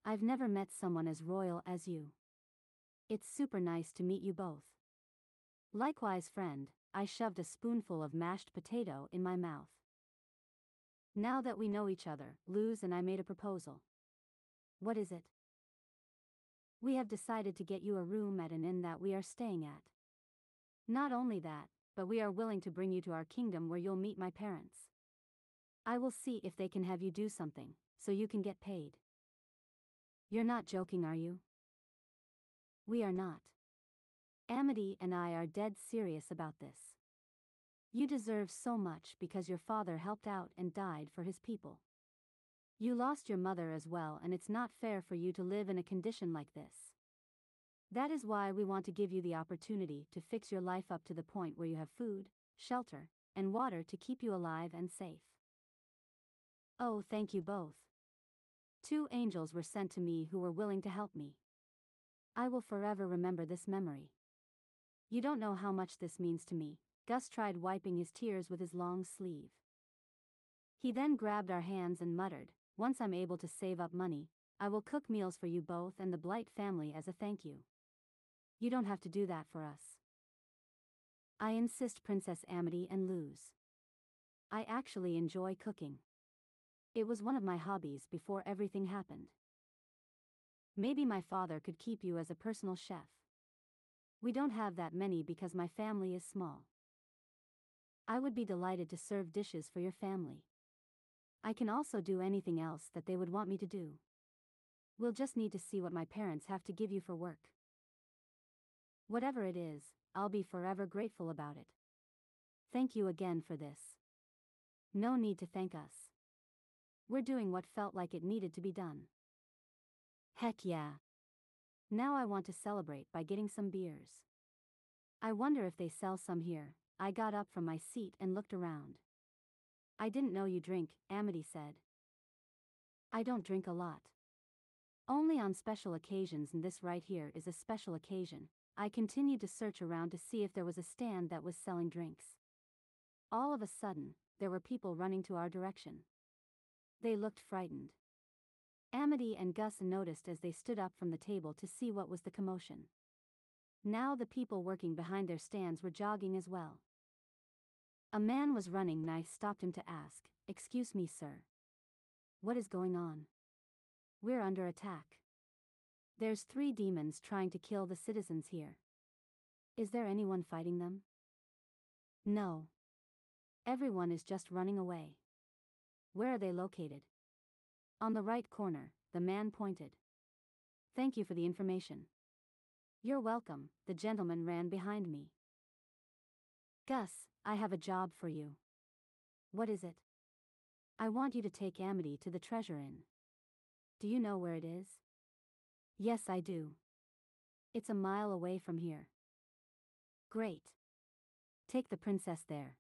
I've never met someone as royal as you. It's super nice to meet you both. Likewise, friend, I shoved a spoonful of mashed potato in my mouth. Now that we know each other, Luz and I made a proposal. What is it? We have decided to get you a room at an inn that we are staying at. Not only that, but we are willing to bring you to our kingdom where you'll meet my parents. I will see if they can have you do something, so you can get paid. You're not joking, are you? We are not. Amity and I are dead serious about this. You deserve so much because your father helped out and died for his people. You lost your mother as well, and it's not fair for you to live in a condition like this. That is why we want to give you the opportunity to fix your life up to the point where you have food, shelter, and water to keep you alive and safe. Oh, thank you both. Two angels were sent to me who were willing to help me. I will forever remember this memory. You don't know how much this means to me. Gus tried wiping his tears with his long sleeve. He then grabbed our hands and muttered, Once I'm able to save up money, I will cook meals for you both and the Blight family as a thank you. You don't have to do that for us. I insist, Princess Amity and Luz. I actually enjoy cooking. It was one of my hobbies before everything happened. Maybe my father could keep you as a personal chef. We don't have that many because my family is small. I would be delighted to serve dishes for your family. I can also do anything else that they would want me to do. We'll just need to see what my parents have to give you for work. Whatever it is, I'll be forever grateful about it. Thank you again for this. No need to thank us. We're doing what felt like it needed to be done. Heck yeah. Now I want to celebrate by getting some beers. I wonder if they sell some here. I got up from my seat and looked around. I didn't know you drink, Amity said. I don't drink a lot. Only on special occasions, and this right here is a special occasion. I continued to search around to see if there was a stand that was selling drinks. All of a sudden, there were people running to our direction. They looked frightened. Amity and Gus noticed as they stood up from the table to see what was the commotion. Now the people working behind their stands were jogging as well. A man was running and I stopped him to ask, Excuse me, sir. What is going on? We're under attack. There's three demons trying to kill the citizens here. Is there anyone fighting them? No. Everyone is just running away. Where are they located? On the right corner, the man pointed. Thank you for the information. You're welcome, the gentleman ran behind me. Gus, I have a job for you. What is it? I want you to take Amity to the Treasure Inn. Do you know where it is? Yes, I do. It's a mile away from here. Great. Take the princess there.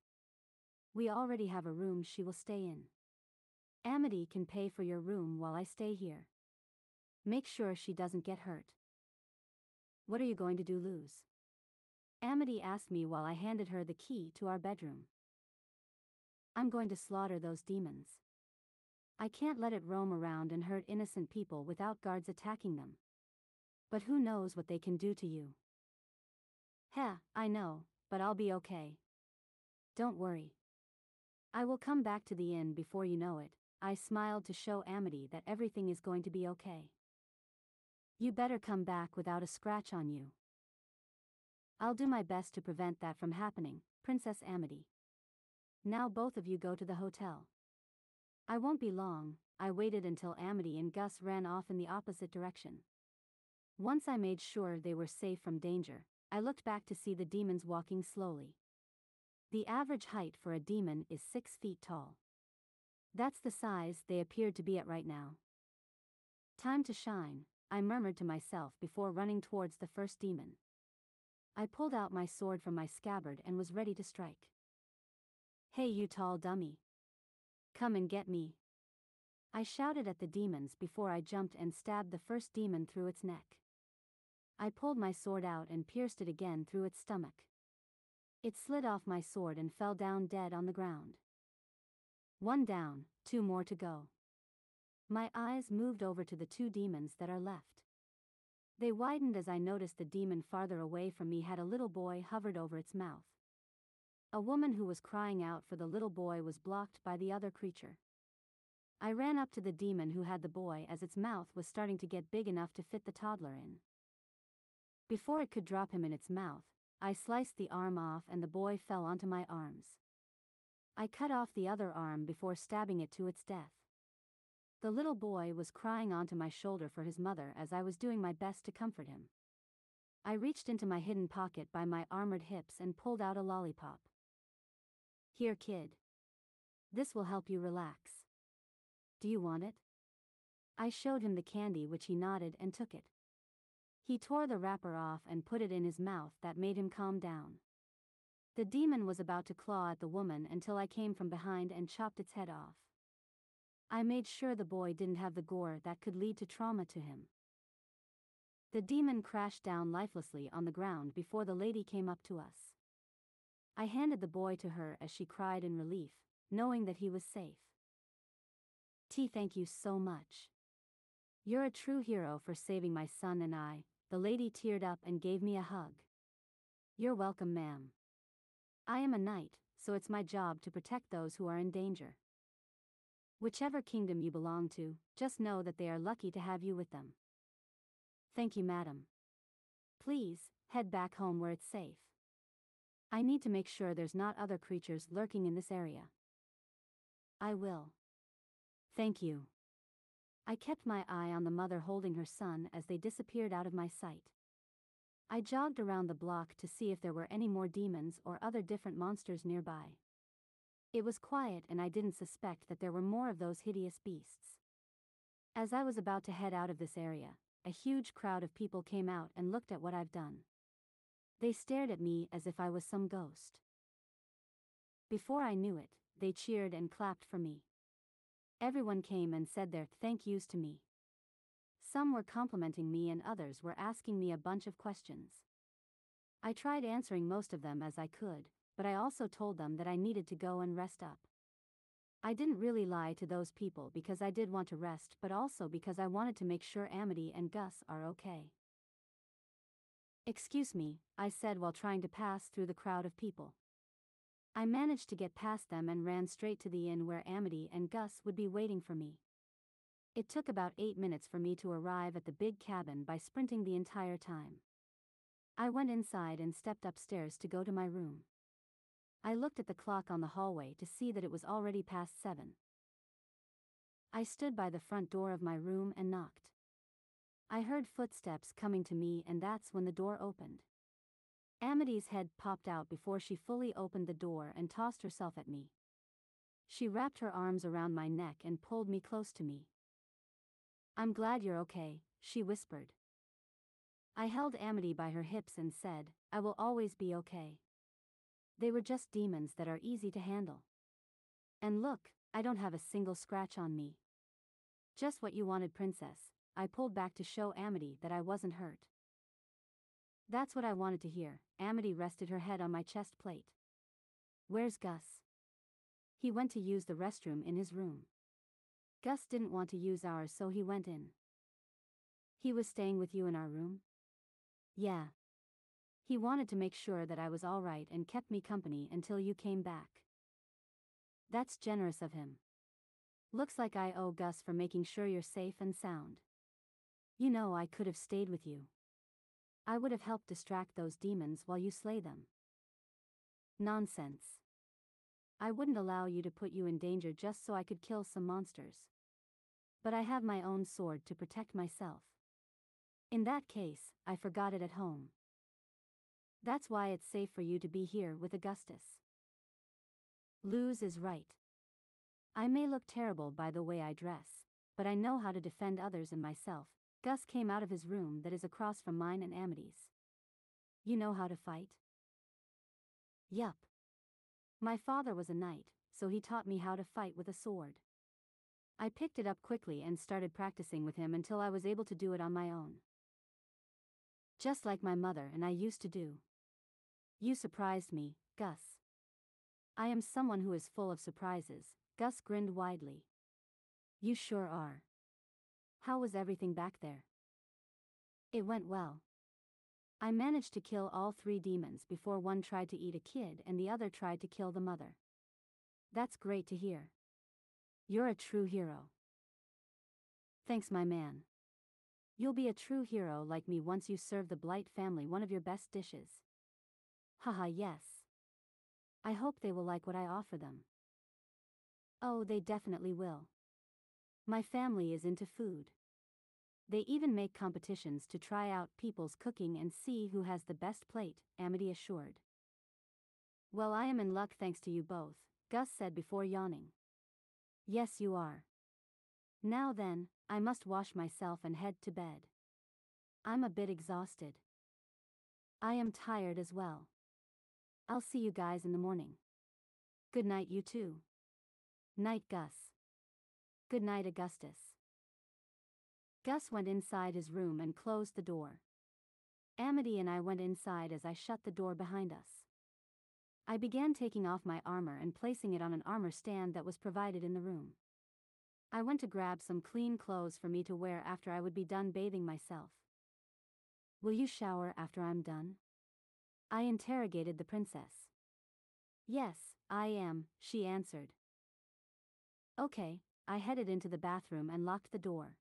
We already have a room she will stay in. Amity can pay for your room while I stay here. Make sure she doesn't get hurt. What are you going to do, Luz? Amity asked me while I handed her the key to our bedroom. I'm going to slaughter those demons. I can't let it roam around and hurt innocent people without guards attacking them. But who knows what they can do to you? Heh, I know, but I'll be okay. Don't worry. I will come back to the inn before you know it, I smiled to show Amity that everything is going to be okay. You better come back without a scratch on you. I'll do my best to prevent that from happening, Princess Amity. Now both of you go to the hotel. I won't be long, I waited until Amity and Gus ran off in the opposite direction. Once I made sure they were safe from danger, I looked back to see the demons walking slowly. The average height for a demon is six feet tall. That's the size they appeared to be at right now. Time to shine, I murmured to myself before running towards the first demon. I pulled out my sword from my scabbard and was ready to strike. Hey, you tall dummy. Come and get me. I shouted at the demons before I jumped and stabbed the first demon through its neck. I pulled my sword out and pierced it again through its stomach. It slid off my sword and fell down dead on the ground. One down, two more to go. My eyes moved over to the two demons that are left. They widened as I noticed the demon farther away from me had a little boy hovered over its mouth. A woman who was crying out for the little boy was blocked by the other creature. I ran up to the demon who had the boy as its mouth was starting to get big enough to fit the toddler in. Before it could drop him in its mouth, I sliced the arm off and the boy fell onto my arms. I cut off the other arm before stabbing it to its death. The little boy was crying onto my shoulder for his mother as I was doing my best to comfort him. I reached into my hidden pocket by my armored hips and pulled out a lollipop. Here, kid. This will help you relax. Do you want it? I showed him the candy which he nodded and took it. He tore the wrapper off and put it in his mouth that made him calm down. The demon was about to claw at the woman until I came from behind and chopped its head off. I made sure the boy didn't have the gore that could lead to trauma to him. The demon crashed down lifelessly on the ground before the lady came up to us. I handed the boy to her as she cried in relief, knowing that he was safe. T, thank you so much. You're a true hero for saving my son and I, the lady teared up and gave me a hug. You're welcome, ma'am. I am a knight, so it's my job to protect those who are in danger. Whichever kingdom you belong to, just know that they are lucky to have you with them. Thank you, madam. Please, head back home where it's safe. I need to make sure there's not other creatures lurking in this area. I will. Thank you. I kept my eye on the mother holding her son as they disappeared out of my sight. I jogged around the block to see if there were any more demons or other different monsters nearby. It was quiet and I didn't suspect that there were more of those hideous beasts. As I was about to head out of this area, a huge crowd of people came out and looked at what I've done. They stared at me as if I was some ghost. Before I knew it, they cheered and clapped for me. Everyone came and said their thank yous to me. Some were complimenting me and others were asking me a bunch of questions. I tried answering most of them as I could, but I also told them that I needed to go and rest up. I didn't really lie to those people because I did want to rest but also because I wanted to make sure Amity and Gus are okay. Excuse me, I said while trying to pass through the crowd of people. I managed to get past them and ran straight to the inn where Amity and Gus would be waiting for me. It took about eight minutes for me to arrive at the big cabin by sprinting the entire time. I went inside and stepped upstairs to go to my room. I looked at the clock on the hallway to see that it was already past seven. I stood by the front door of my room and knocked. I heard footsteps coming to me and that's when the door opened. Amity's head popped out before she fully opened the door and tossed herself at me. She wrapped her arms around my neck and pulled me close to me. I'm glad you're okay, she whispered. I held Amity by her hips and said, I will always be okay. They were just demons that are easy to handle. And look, I don't have a single scratch on me. Just what you wanted, Princess. I pulled back to show Amity that I wasn't hurt. That's what I wanted to hear. Amity rested her head on my chest plate. Where's Gus? He went to use the restroom in his room. Gus didn't want to use ours so he went in. He was staying with you in our room? Yeah. He wanted to make sure that I was alright and kept me company until you came back. That's generous of him. Looks like I owe Gus for making sure you're safe and sound. You know I could have stayed with you. I would have helped distract those demons while you slay them. Nonsense. I wouldn't allow you to put you in danger just so I could kill some monsters. But I have my own sword to protect myself. In that case, I forgot it at home. That's why it's safe for you to be here with Augustus. Luz is right. I may look terrible by the way I dress, but I know how to defend others and myself. Gus came out of his room that is across from mine and Amity's. You know how to fight? Yup. My father was a knight, so he taught me how to fight with a sword. I picked it up quickly and started practicing with him until I was able to do it on my own. Just like my mother and I used to do. You surprised me, Gus. I am someone who is full of surprises, Gus grinned widely. You sure are. How was everything back there? It went well. I managed to kill all three demons before one tried to eat a kid and the other tried to kill the mother. That's great to hear. You're a true hero. Thanks, my man. You'll be a true hero like me once you serve the Blight family one of your best dishes. Haha, yes. I hope they will like what I offer them. Oh, they definitely will. My family is into food. They even make competitions to try out people's cooking and see who has the best plate, Amity assured. Well, I am in luck thanks to you both, Gus said before yawning. Yes, you are. Now then, I must wash myself and head to bed. I'm a bit exhausted. I am tired as well. I'll see you guys in the morning. Good night, you too. Night, Gus. Good night, Augustus. Gus went inside his room and closed the door. Amity and I went inside as I shut the door behind us. I began taking off my armor and placing it on an armor stand that was provided in the room. I went to grab some clean clothes for me to wear after I would be done bathing myself. Will you shower after I'm done? I interrogated the princess. Yes, I am, she answered. Okay, I headed into the bathroom and locked the door.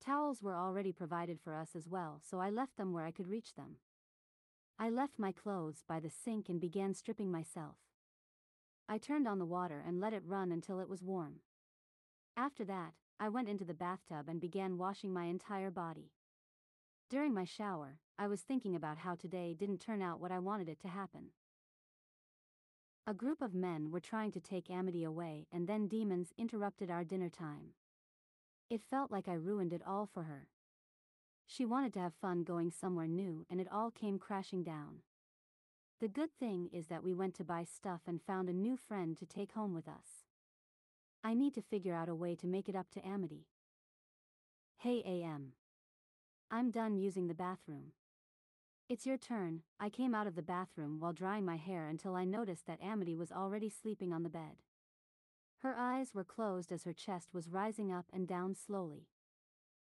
Towels were already provided for us as well, so I left them where I could reach them. I left my clothes by the sink and began stripping myself. I turned on the water and let it run until it was warm. After that, I went into the bathtub and began washing my entire body. During my shower, I was thinking about how today didn't turn out what I wanted it to happen. A group of men were trying to take Amity away, and then demons interrupted our dinner time. It felt like I ruined it all for her. She wanted to have fun going somewhere new, and it all came crashing down. The good thing is that we went to buy stuff and found a new friend to take home with us. I need to figure out a way to make it up to Amity. Hey AM. I'm done using the bathroom. It's your turn. I came out of the bathroom while drying my hair until I noticed that Amity was already sleeping on the bed. Her eyes were closed as her chest was rising up and down slowly.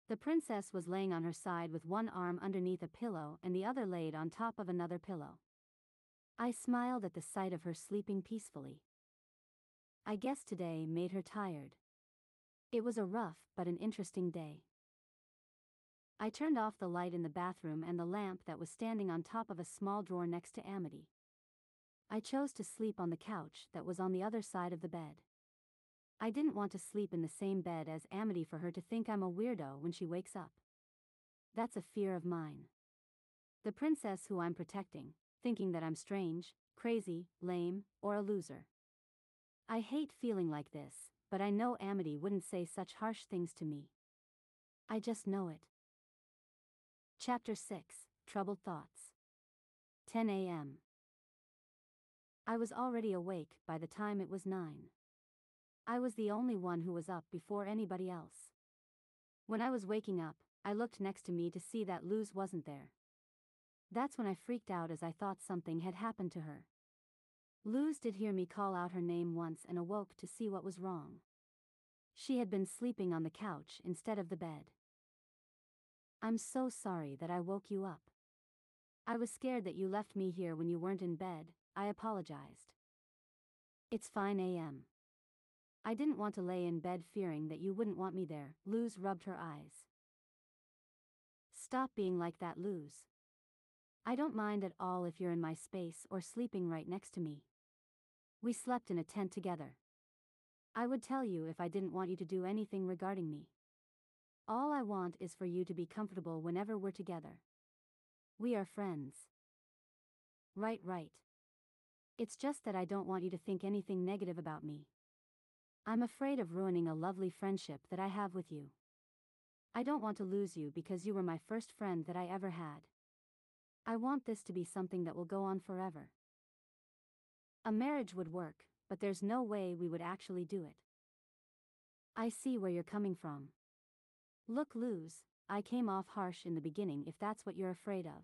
The princess was laying on her side with one arm underneath a pillow and the other laid on top of another pillow. I smiled at the sight of her sleeping peacefully. I guess today made her tired. It was a rough but an interesting day. I turned off the light in the bathroom and the lamp that was standing on top of a small drawer next to Amity. I chose to sleep on the couch that was on the other side of the bed. I didn't want to sleep in the same bed as Amity for her to think I'm a weirdo when she wakes up. That's a fear of mine. The princess who I'm protecting, thinking that I'm strange, crazy, lame, or a loser. I hate feeling like this, but I know Amity wouldn't say such harsh things to me. I just know it. Chapter 6 Troubled Thoughts 10 a.m. I was already awake by the time it was 9. I was the only one who was up before anybody else. When I was waking up, I looked next to me to see that Luz wasn't there. That's when I freaked out as I thought something had happened to her. Luz did hear me call out her name once and awoke to see what was wrong. She had been sleeping on the couch instead of the bed. I'm so sorry that I woke you up. I was scared that you left me here when you weren't in bed, I apologized. It's fine AM. I didn't want to lay in bed fearing that you wouldn't want me there, Luz rubbed her eyes. Stop being like that, Luz. I don't mind at all if you're in my space or sleeping right next to me. We slept in a tent together. I would tell you if I didn't want you to do anything regarding me. All I want is for you to be comfortable whenever we're together. We are friends. Right, right. It's just that I don't want you to think anything negative about me. I'm afraid of ruining a lovely friendship that I have with you. I don't want to lose you because you were my first friend that I ever had. I want this to be something that will go on forever. A marriage would work, but there's no way we would actually do it. I see where you're coming from. Look, Luz, I came off harsh in the beginning if that's what you're afraid of.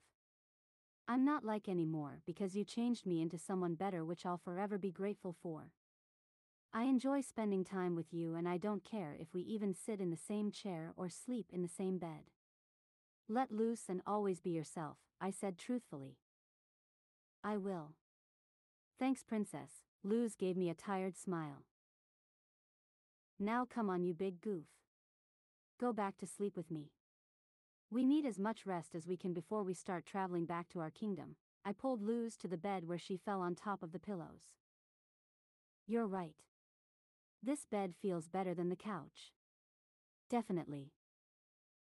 I'm not like anymore because you changed me into someone better, which I'll forever be grateful for. I enjoy spending time with you, and I don't care if we even sit in the same chair or sleep in the same bed. Let loose and always be yourself, I said truthfully. I will. Thanks, Princess. Luz gave me a tired smile. Now come on, you big goof. Go back to sleep with me. We need as much rest as we can before we start traveling back to our kingdom. I pulled Luz to the bed where she fell on top of the pillows. You're right. This bed feels better than the couch. Definitely.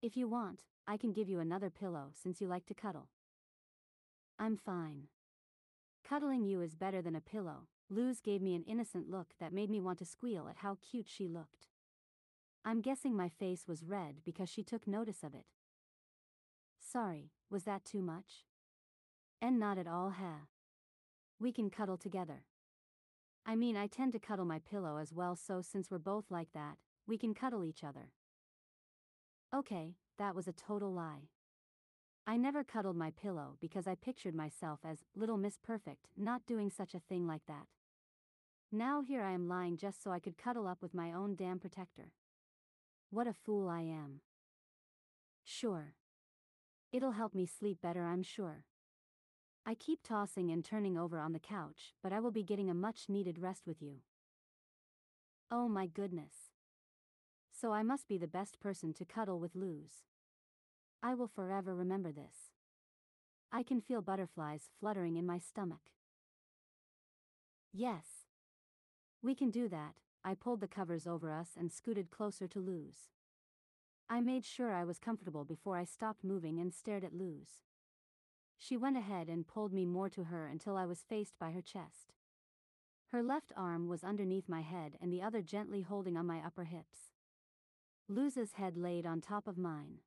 If you want, I can give you another pillow since you like to cuddle. I'm fine. Cuddling you is better than a pillow. Luz gave me an innocent look that made me want to squeal at how cute she looked. I'm guessing my face was red because she took notice of it. Sorry, was that too much? And not at all, ha. We can cuddle together. I mean, I tend to cuddle my pillow as well, so since we're both like that, we can cuddle each other. Okay, that was a total lie. I never cuddled my pillow because I pictured myself as Little Miss Perfect, not doing such a thing like that. Now here I am lying just so I could cuddle up with my own damn protector. What a fool I am. Sure. It'll help me sleep better, I'm sure. I keep tossing and turning over on the couch, but I will be getting a much needed rest with you. Oh my goodness. So I must be the best person to cuddle with Luz. I will forever remember this. I can feel butterflies fluttering in my stomach. Yes. We can do that. I pulled the covers over us and scooted closer to Luz. I made sure I was comfortable before I stopped moving and stared at Luz. She went ahead and pulled me more to her until I was faced by her chest. Her left arm was underneath my head and the other gently holding on my upper hips. Luz's head laid on top of mine.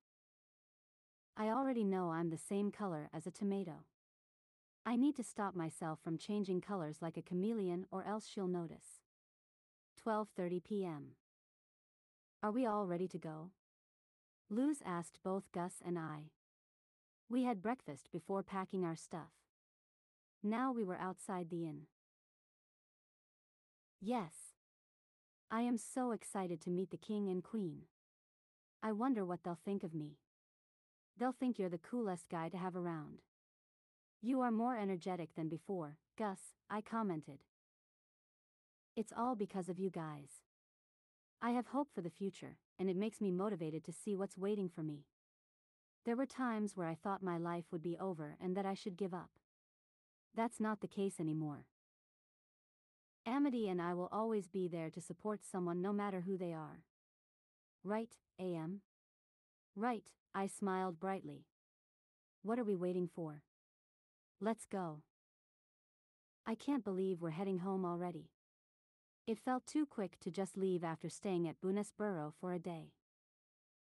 I already know I'm the same color as a tomato. I need to stop myself from changing colors like a chameleon or else she'll notice. 12:30 p.m. Are we all ready to go? Luz asked both Gus and I. We had breakfast before packing our stuff. Now we were outside the inn. Yes. I am so excited to meet the king and queen. I wonder what they'll think of me. They'll think you're the coolest guy to have around. You are more energetic than before, Gus, I commented. It's all because of you guys. I have hope for the future, and it makes me motivated to see what's waiting for me. There were times where I thought my life would be over and that I should give up. That's not the case anymore. Amity and I will always be there to support someone no matter who they are. Right, AM? Right, I smiled brightly. What are we waiting for? Let's go. I can't believe we're heading home already. It felt too quick to just leave after staying at Bonesborough for a day.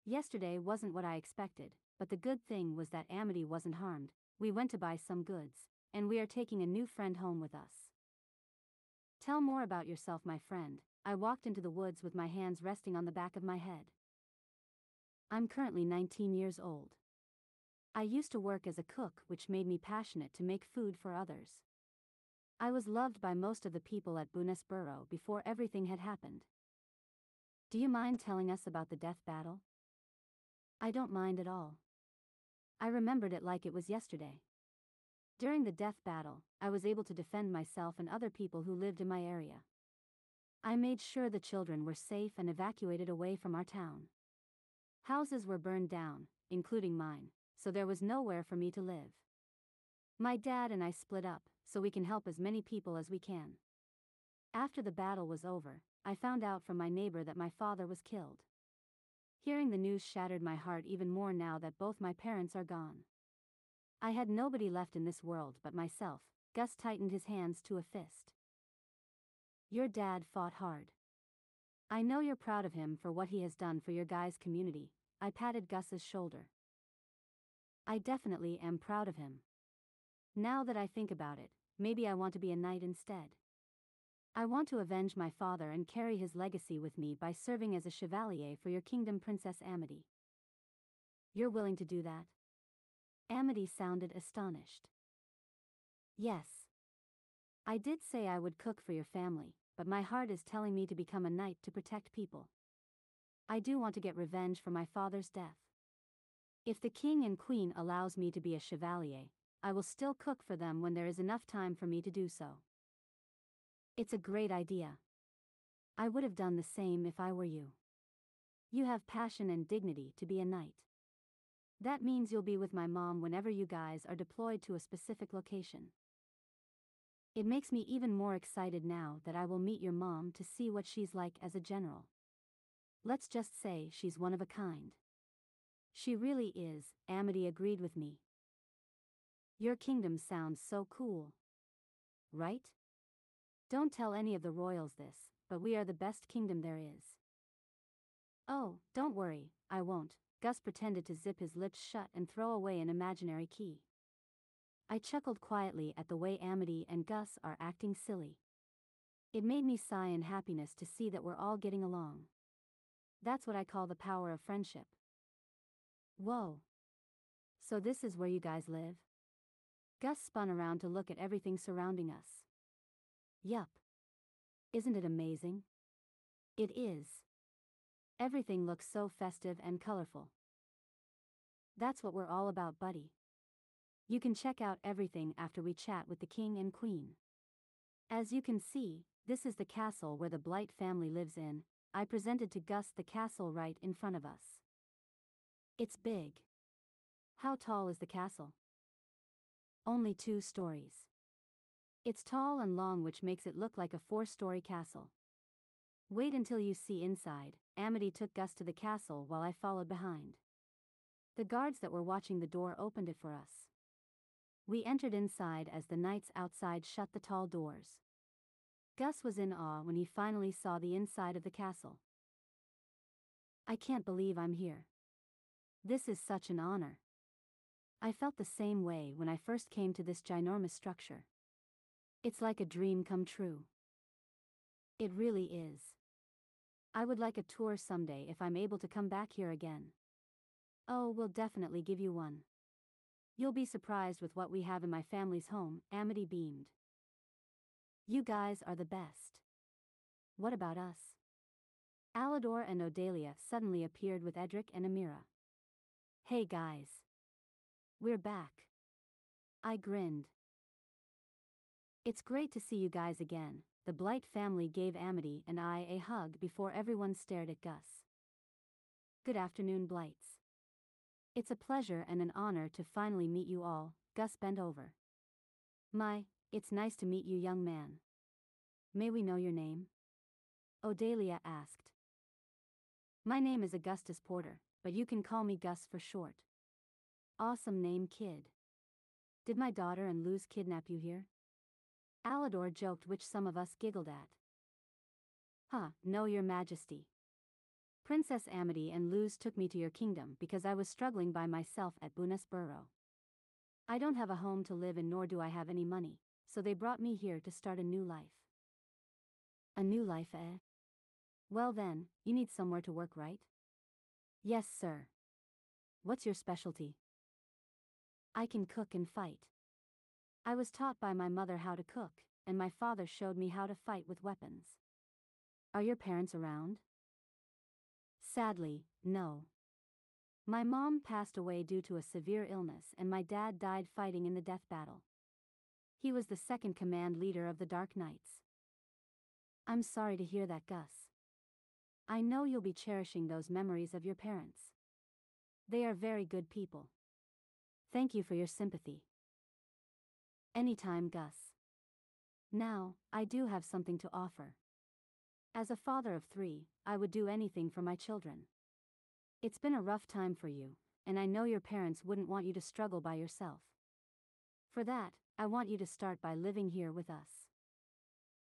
Yesterday wasn't what I expected, but the good thing was that Amity wasn't harmed, we went to buy some goods, and we are taking a new friend home with us. Tell more about yourself, my friend. I walked into the woods with my hands resting on the back of my head. I'm currently 19 years old. I used to work as a cook, which made me passionate to make food for others. I was loved by most of the people at Bonesborough before everything had happened. Do you mind telling us about the death battle? I don't mind at all. I remembered it like it was yesterday. During the death battle, I was able to defend myself and other people who lived in my area. I made sure the children were safe and evacuated away from our town. Houses were burned down, including mine, so there was nowhere for me to live. My dad and I split up, so we can help as many people as we can. After the battle was over, I found out from my neighbor that my father was killed. Hearing the news shattered my heart even more now that both my parents are gone. I had nobody left in this world but myself, Gus tightened his hands to a fist. Your dad fought hard. I know you're proud of him for what he has done for your guys' community, I patted Gus's shoulder. I definitely am proud of him. Now that I think about it, maybe I want to be a knight instead. I want to avenge my father and carry his legacy with me by serving as a chevalier for your kingdom, Princess Amity. You're willing to do that? Amity sounded astonished. Yes. I did say I would cook for your family, but my heart is telling me to become a knight to protect people. I do want to get revenge for my father's death. If the king and queen allows me to be a chevalier, I will still cook for them when there is enough time for me to do so. It's a great idea. I would have done the same if I were you. You have passion and dignity to be a knight. That means you'll be with my mom whenever you guys are deployed to a specific location. It makes me even more excited now that I will meet your mom to see what she's like as a general. Let's just say she's one of a kind. She really is, Amity agreed with me. Your kingdom sounds so cool. Right? Don't tell any of the royals this, but we are the best kingdom there is. Oh, don't worry, I won't. Gus pretended to zip his lips shut and throw away an imaginary key. I chuckled quietly at the way Amity and Gus are acting silly. It made me sigh in happiness to see that we're all getting along. That's what I call the power of friendship. Whoa. So this is where you guys live? Gus spun around to look at everything surrounding us. Yup. Isn't it amazing? It is. Everything looks so festive and colorful. That's what we're all about, buddy. You can check out everything after we chat with the king and queen. As you can see, this is the castle where the Blight family lives in. I presented to Gus the castle right in front of us. It's big. How tall is the castle? Only two stories. It's tall and long, which makes it look like a four story castle. Wait until you see inside. Amity took Gus to the castle while I followed behind. The guards that were watching the door opened it for us. We entered inside as the knights outside shut the tall doors. Gus was in awe when he finally saw the inside of the castle. I can't believe I'm here. This is such an honor. I felt the same way when I first came to this ginormous structure. It's like a dream come true. It really is. I would like a tour someday if I'm able to come back here again. Oh, we'll definitely give you one. You'll be surprised with what we have in my family's home, Amity beamed. You guys are the best. What about us? Alador and Odalia suddenly appeared with Edric and Emira. Hey guys. We're back. I grinned. It's great to see you guys again. The Blight family gave Amity and I a hug before everyone stared at Gus. Good afternoon, Blights. It's a pleasure and an honor to finally meet you all, Gus bent over. My, it's nice to meet you, young man. May we know your name? Odalia asked. My name is Augustus Porter, but you can call me Gus for short. Awesome name, kid. Did my daughter and Luz kidnap you here? Alador joked, which some of us giggled at. Huh, no, your majesty. Princess Amity and Luz took me to your kingdom because I was struggling by myself at Bonesborough. I don't have a home to live in nor do I have any money, so they brought me here to start a new life. A new life, eh? Well then, you need somewhere to work, right? Yes, sir. What's your specialty? I can cook and fight. I was taught by my mother how to cook, and my father showed me how to fight with weapons. Are your parents around? Sadly, no. My mom passed away due to a severe illness and my dad died fighting in the death battle. He was the second command leader of the Dark Knights. I'm sorry to hear that, Gus. I know you'll be cherishing those memories of your parents. They are very good people. Thank you for your sympathy. Anytime, Gus. Now, I do have something to offer. As a father of three, I would do anything for my children. It's been a rough time for you, and I know your parents wouldn't want you to struggle by yourself. For that, I want you to start by living here with us.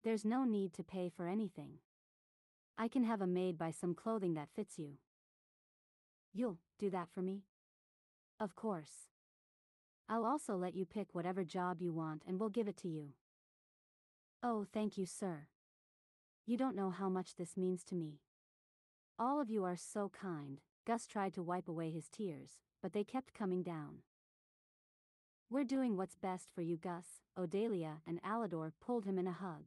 There's no need to pay for anything. I can have a maid buy some clothing that fits you. You'll do that for me? Of course. I'll also let you pick whatever job you want and we'll give it to you. Oh, thank you, sir. You don't know how much this means to me. All of you are so kind. Gus tried to wipe away his tears, but they kept coming down. We're doing what's best for you, Gus. Odalia and Alador pulled him in a hug.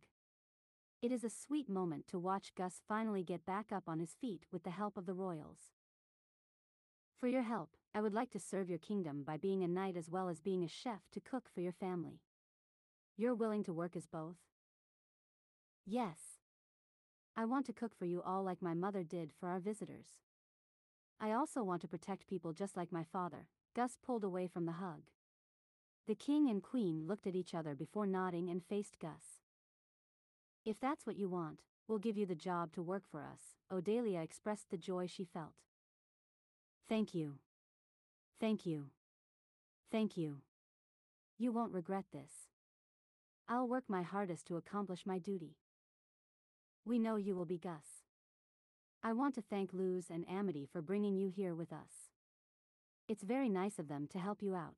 It is a sweet moment to watch Gus finally get back up on his feet with the help of the royals. For your help, I would like to serve your kingdom by being a knight as well as being a chef to cook for your family. You're willing to work as both? Yes. I want to cook for you all like my mother did for our visitors. I also want to protect people just like my father. Gus pulled away from the hug. The king and queen looked at each other before nodding and faced Gus. If that's what you want, we'll give you the job to work for us, Odalia expressed the joy she felt. Thank you. Thank you. Thank you. You won't regret this. I'll work my hardest to accomplish my duty. We know you will be Gus. I want to thank Luz and Amity for bringing you here with us. It's very nice of them to help you out.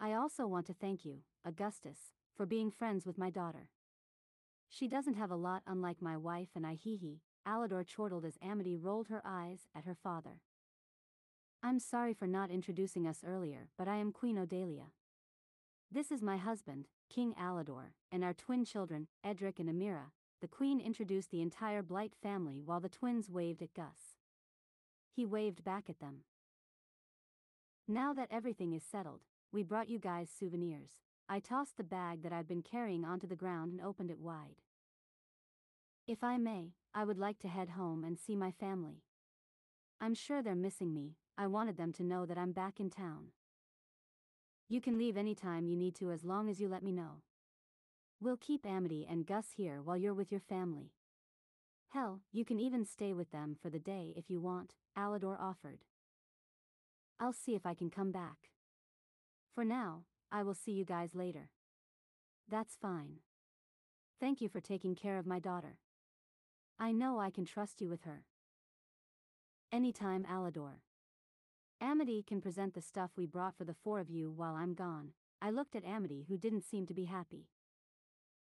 I also want to thank you, Augustus, for being friends with my daughter. She doesn't have a lot unlike my wife and I hee hee, Alador chortled as Amity rolled her eyes at her father. I'm sorry for not introducing us earlier, but I am Queen Odalia. This is my husband, King Alador, and our twin children, Edric and Emira, the queen introduced the entire Blight family while the twins waved at Gus. He waved back at them. Now that everything is settled, we brought you guys souvenirs. I tossed the bag that I'd been carrying onto the ground and opened it wide. If I may, I would like to head home and see my family. I'm sure they're missing me, I wanted them to know that I'm back in town. You can leave anytime you need to as long as you let me know. We'll keep Amity and Gus here while you're with your family. Hell, you can even stay with them for the day if you want, Alador offered. I'll see if I can come back. For now, I will see you guys later. That's fine. Thank you for taking care of my daughter. I know I can trust you with her. Anytime, Alador. Amity can present the stuff we brought for the four of you while I'm gone. I looked at Amity who didn't seem to be happy.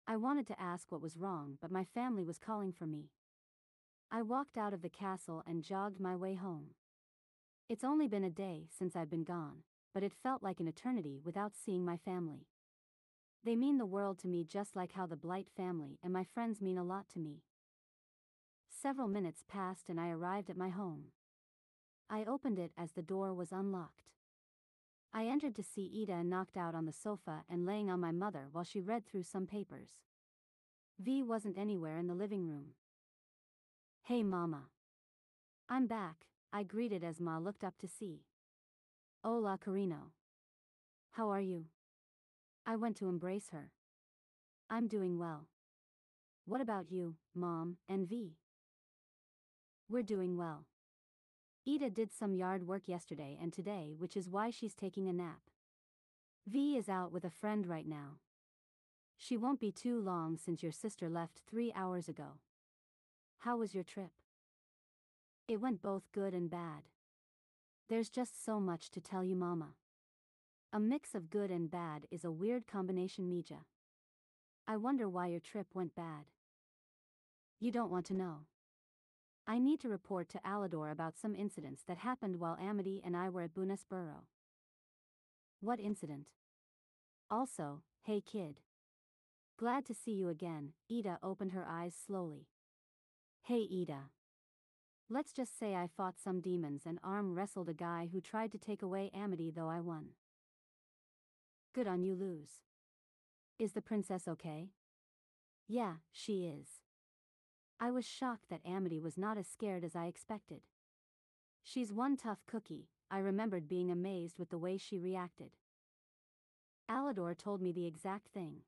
I wanted to ask what was wrong but my family was calling for me. I walked out of the castle and jogged my way home. It's only been a day since I've been gone, but it felt like an eternity without seeing my family. They mean the world to me just like how the Blight family and my friends mean a lot to me. Several minutes passed and I arrived at my home. I opened it as the door was unlocked. I entered to see Eda knocked out on the sofa and laying on my mother while she read through some papers. V wasn't anywhere in the living room. Hey mama. I'm back, I greeted as Ma looked up to see. Hola Carino. How are you? I went to embrace her. I'm doing well. What about you, Mom, and V? We're doing well. Eda did some yard work yesterday and today which is why she's taking a nap. V is out with a friend right now. She won't be too long since your sister left three hours ago. How was your trip? It went both good and bad. There's just so much to tell you mama. A mix of good and bad is a weird combination Mija. I wonder why your trip went bad. You don't want to know. I need to report to Alador about some incidents that happened while Amity and I were at Bonesborough. What incident? Also, hey kid. Glad to see you again, Eda opened her eyes slowly. Hey Eda. Let's just say I fought some demons and arm wrestled a guy who tried to take away Amity though I won. Good on you Luz. Is the princess okay? Yeah, she is. I was shocked that Amity was not as scared as I expected. She's one tough cookie, I remembered being amazed with the way she reacted. Alador told me the exact thing.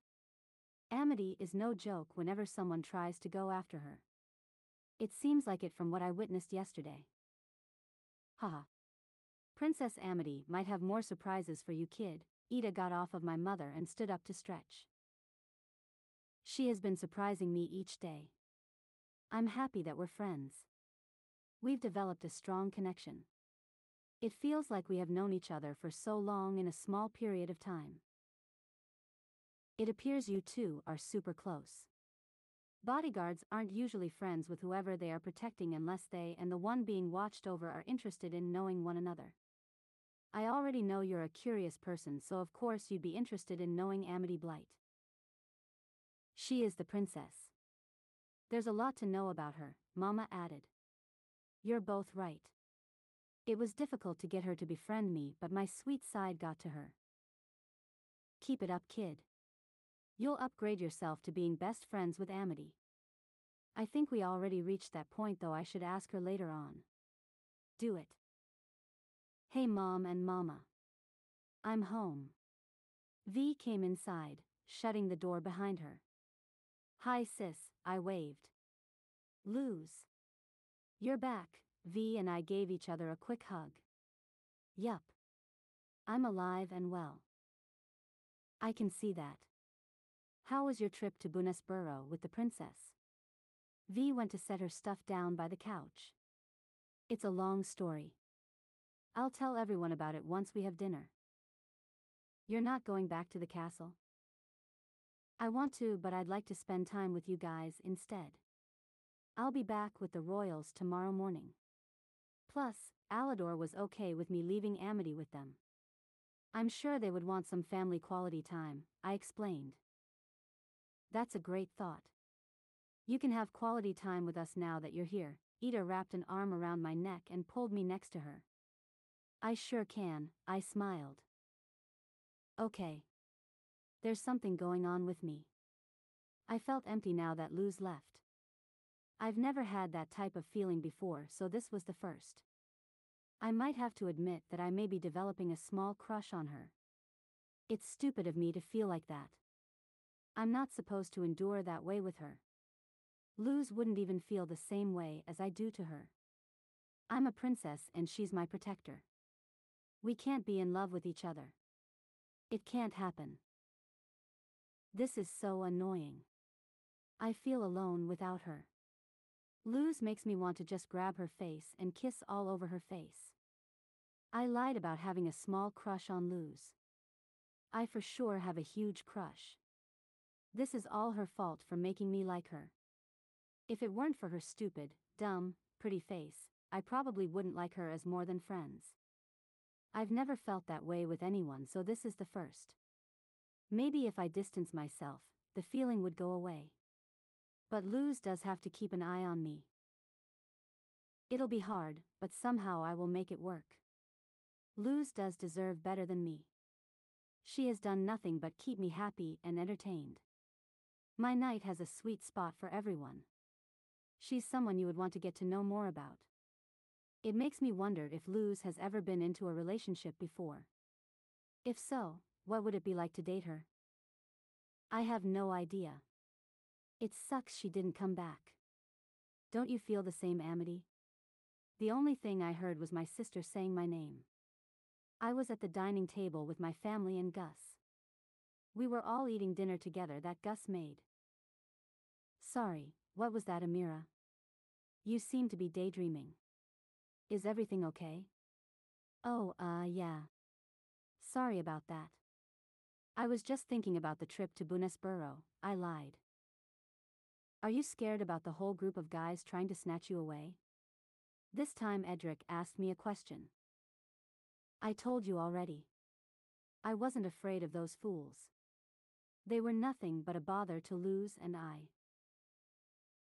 Amity is no joke whenever someone tries to go after her. It seems like it from what I witnessed yesterday. Haha. Princess Amity might have more surprises for you kid, Eda got off of my mother and stood up to stretch. She has been surprising me each day. I'm happy that we're friends. We've developed a strong connection. It feels like we have known each other for so long in a small period of time. It appears you two are super close. Bodyguards aren't usually friends with whoever they are protecting unless they and the one being watched over are interested in knowing one another. I already know you're a curious person so of course you'd be interested in knowing Amity Blight. She is the princess. There's a lot to know about her, Mama added. You're both right. It was difficult to get her to befriend me, but my sweet side got to her. Keep it up, kid. You'll upgrade yourself to being best friends with Amity. I think we already reached that point, though I should ask her later on. Do it. Hey, Mom and Mama. I'm home. V came inside, shutting the door behind her. Hi, sis, I waved. Luz. You're back, V and I gave each other a quick hug. Yup. I'm alive and well. I can see that. How was your trip to Bonesborough with the princess? V went to set her stuff down by the couch. It's a long story. I'll tell everyone about it once we have dinner. You're not going back to the castle? I want to, but I'd like to spend time with you guys instead. I'll be back with the Royals tomorrow morning. Plus, Alador was okay with me leaving Amity with them. I'm sure they would want some family quality time, I explained. That's a great thought. You can have quality time with us now that you're here. Eda wrapped an arm around my neck and pulled me next to her. I sure can, I smiled. Okay, there's something going on with me. I felt empty now that Luz left. I've never had that type of feeling before, so this was the first. I might have to admit that I may be developing a small crush on her. It's stupid of me to feel like that. I'm not supposed to endure that way with her. Luz wouldn't even feel the same way as I do to her. I'm a princess and she's my protector. We can't be in love with each other. It can't happen. This is so annoying. I feel alone without her. Luz makes me want to just grab her face and kiss all over her face. I lied about having a small crush on Luz. I for sure have a huge crush. This is all her fault for making me like her. If it weren't for her stupid, dumb, pretty face, I probably wouldn't like her as more than friends. I've never felt that way with anyone, so this is the first. Maybe if I distance myself, the feeling would go away. But Luz does have to keep an eye on me. It'll be hard, but somehow I will make it work. Luz does deserve better than me. She has done nothing but keep me happy and entertained. My knight has a sweet spot for everyone. She's someone you would want to get to know more about. It makes me wonder if Luz has ever been into a relationship before. If so, what would it be like to date her? I have no idea. It sucks she didn't come back. Don't you feel the same, Amity? The only thing I heard was my sister saying my name. I was at the dining table with my family and Gus. We were all eating dinner together that Gus made. Sorry, what was that, Emira? You seem to be daydreaming. Is everything okay? Oh, uh, yeah. Sorry about that. I was just thinking about the trip to Bonesborough, I lied. Are you scared about the whole group of guys trying to snatch you away? This time Edric asked me a question. I told you already. I wasn't afraid of those fools. They were nothing but a bother to Luz and I.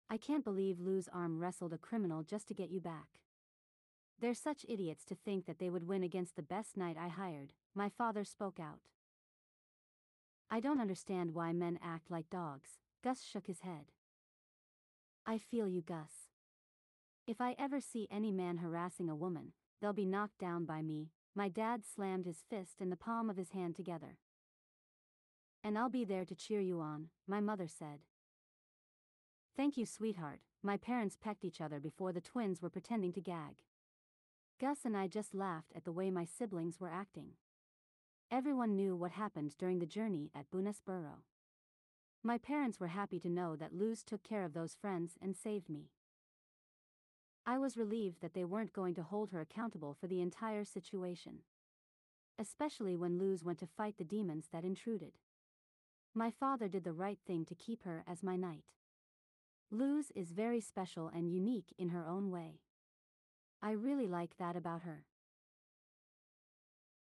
I can't believe Luz arm wrestled a criminal just to get you back. They're such idiots to think that they would win against the best knight I hired, my father spoke out. I don't understand why men act like dogs, Gus shook his head. I feel you, Gus. If I ever see any man harassing a woman, they'll be knocked down by me. My dad slammed his fist in the palm of his hand together. And I'll be there to cheer you on, my mother said. Thank you, sweetheart. My parents pecked each other before the twins were pretending to gag. Gus and I just laughed at the way my siblings were acting. Everyone knew what happened during the journey at Bonesborough. My parents were happy to know that Luz took care of those friends and saved me. I was relieved that they weren't going to hold her accountable for the entire situation. Especially when Luz went to fight the demons that intruded. My father did the right thing to keep her as my knight. Luz is very special and unique in her own way. I really like that about her.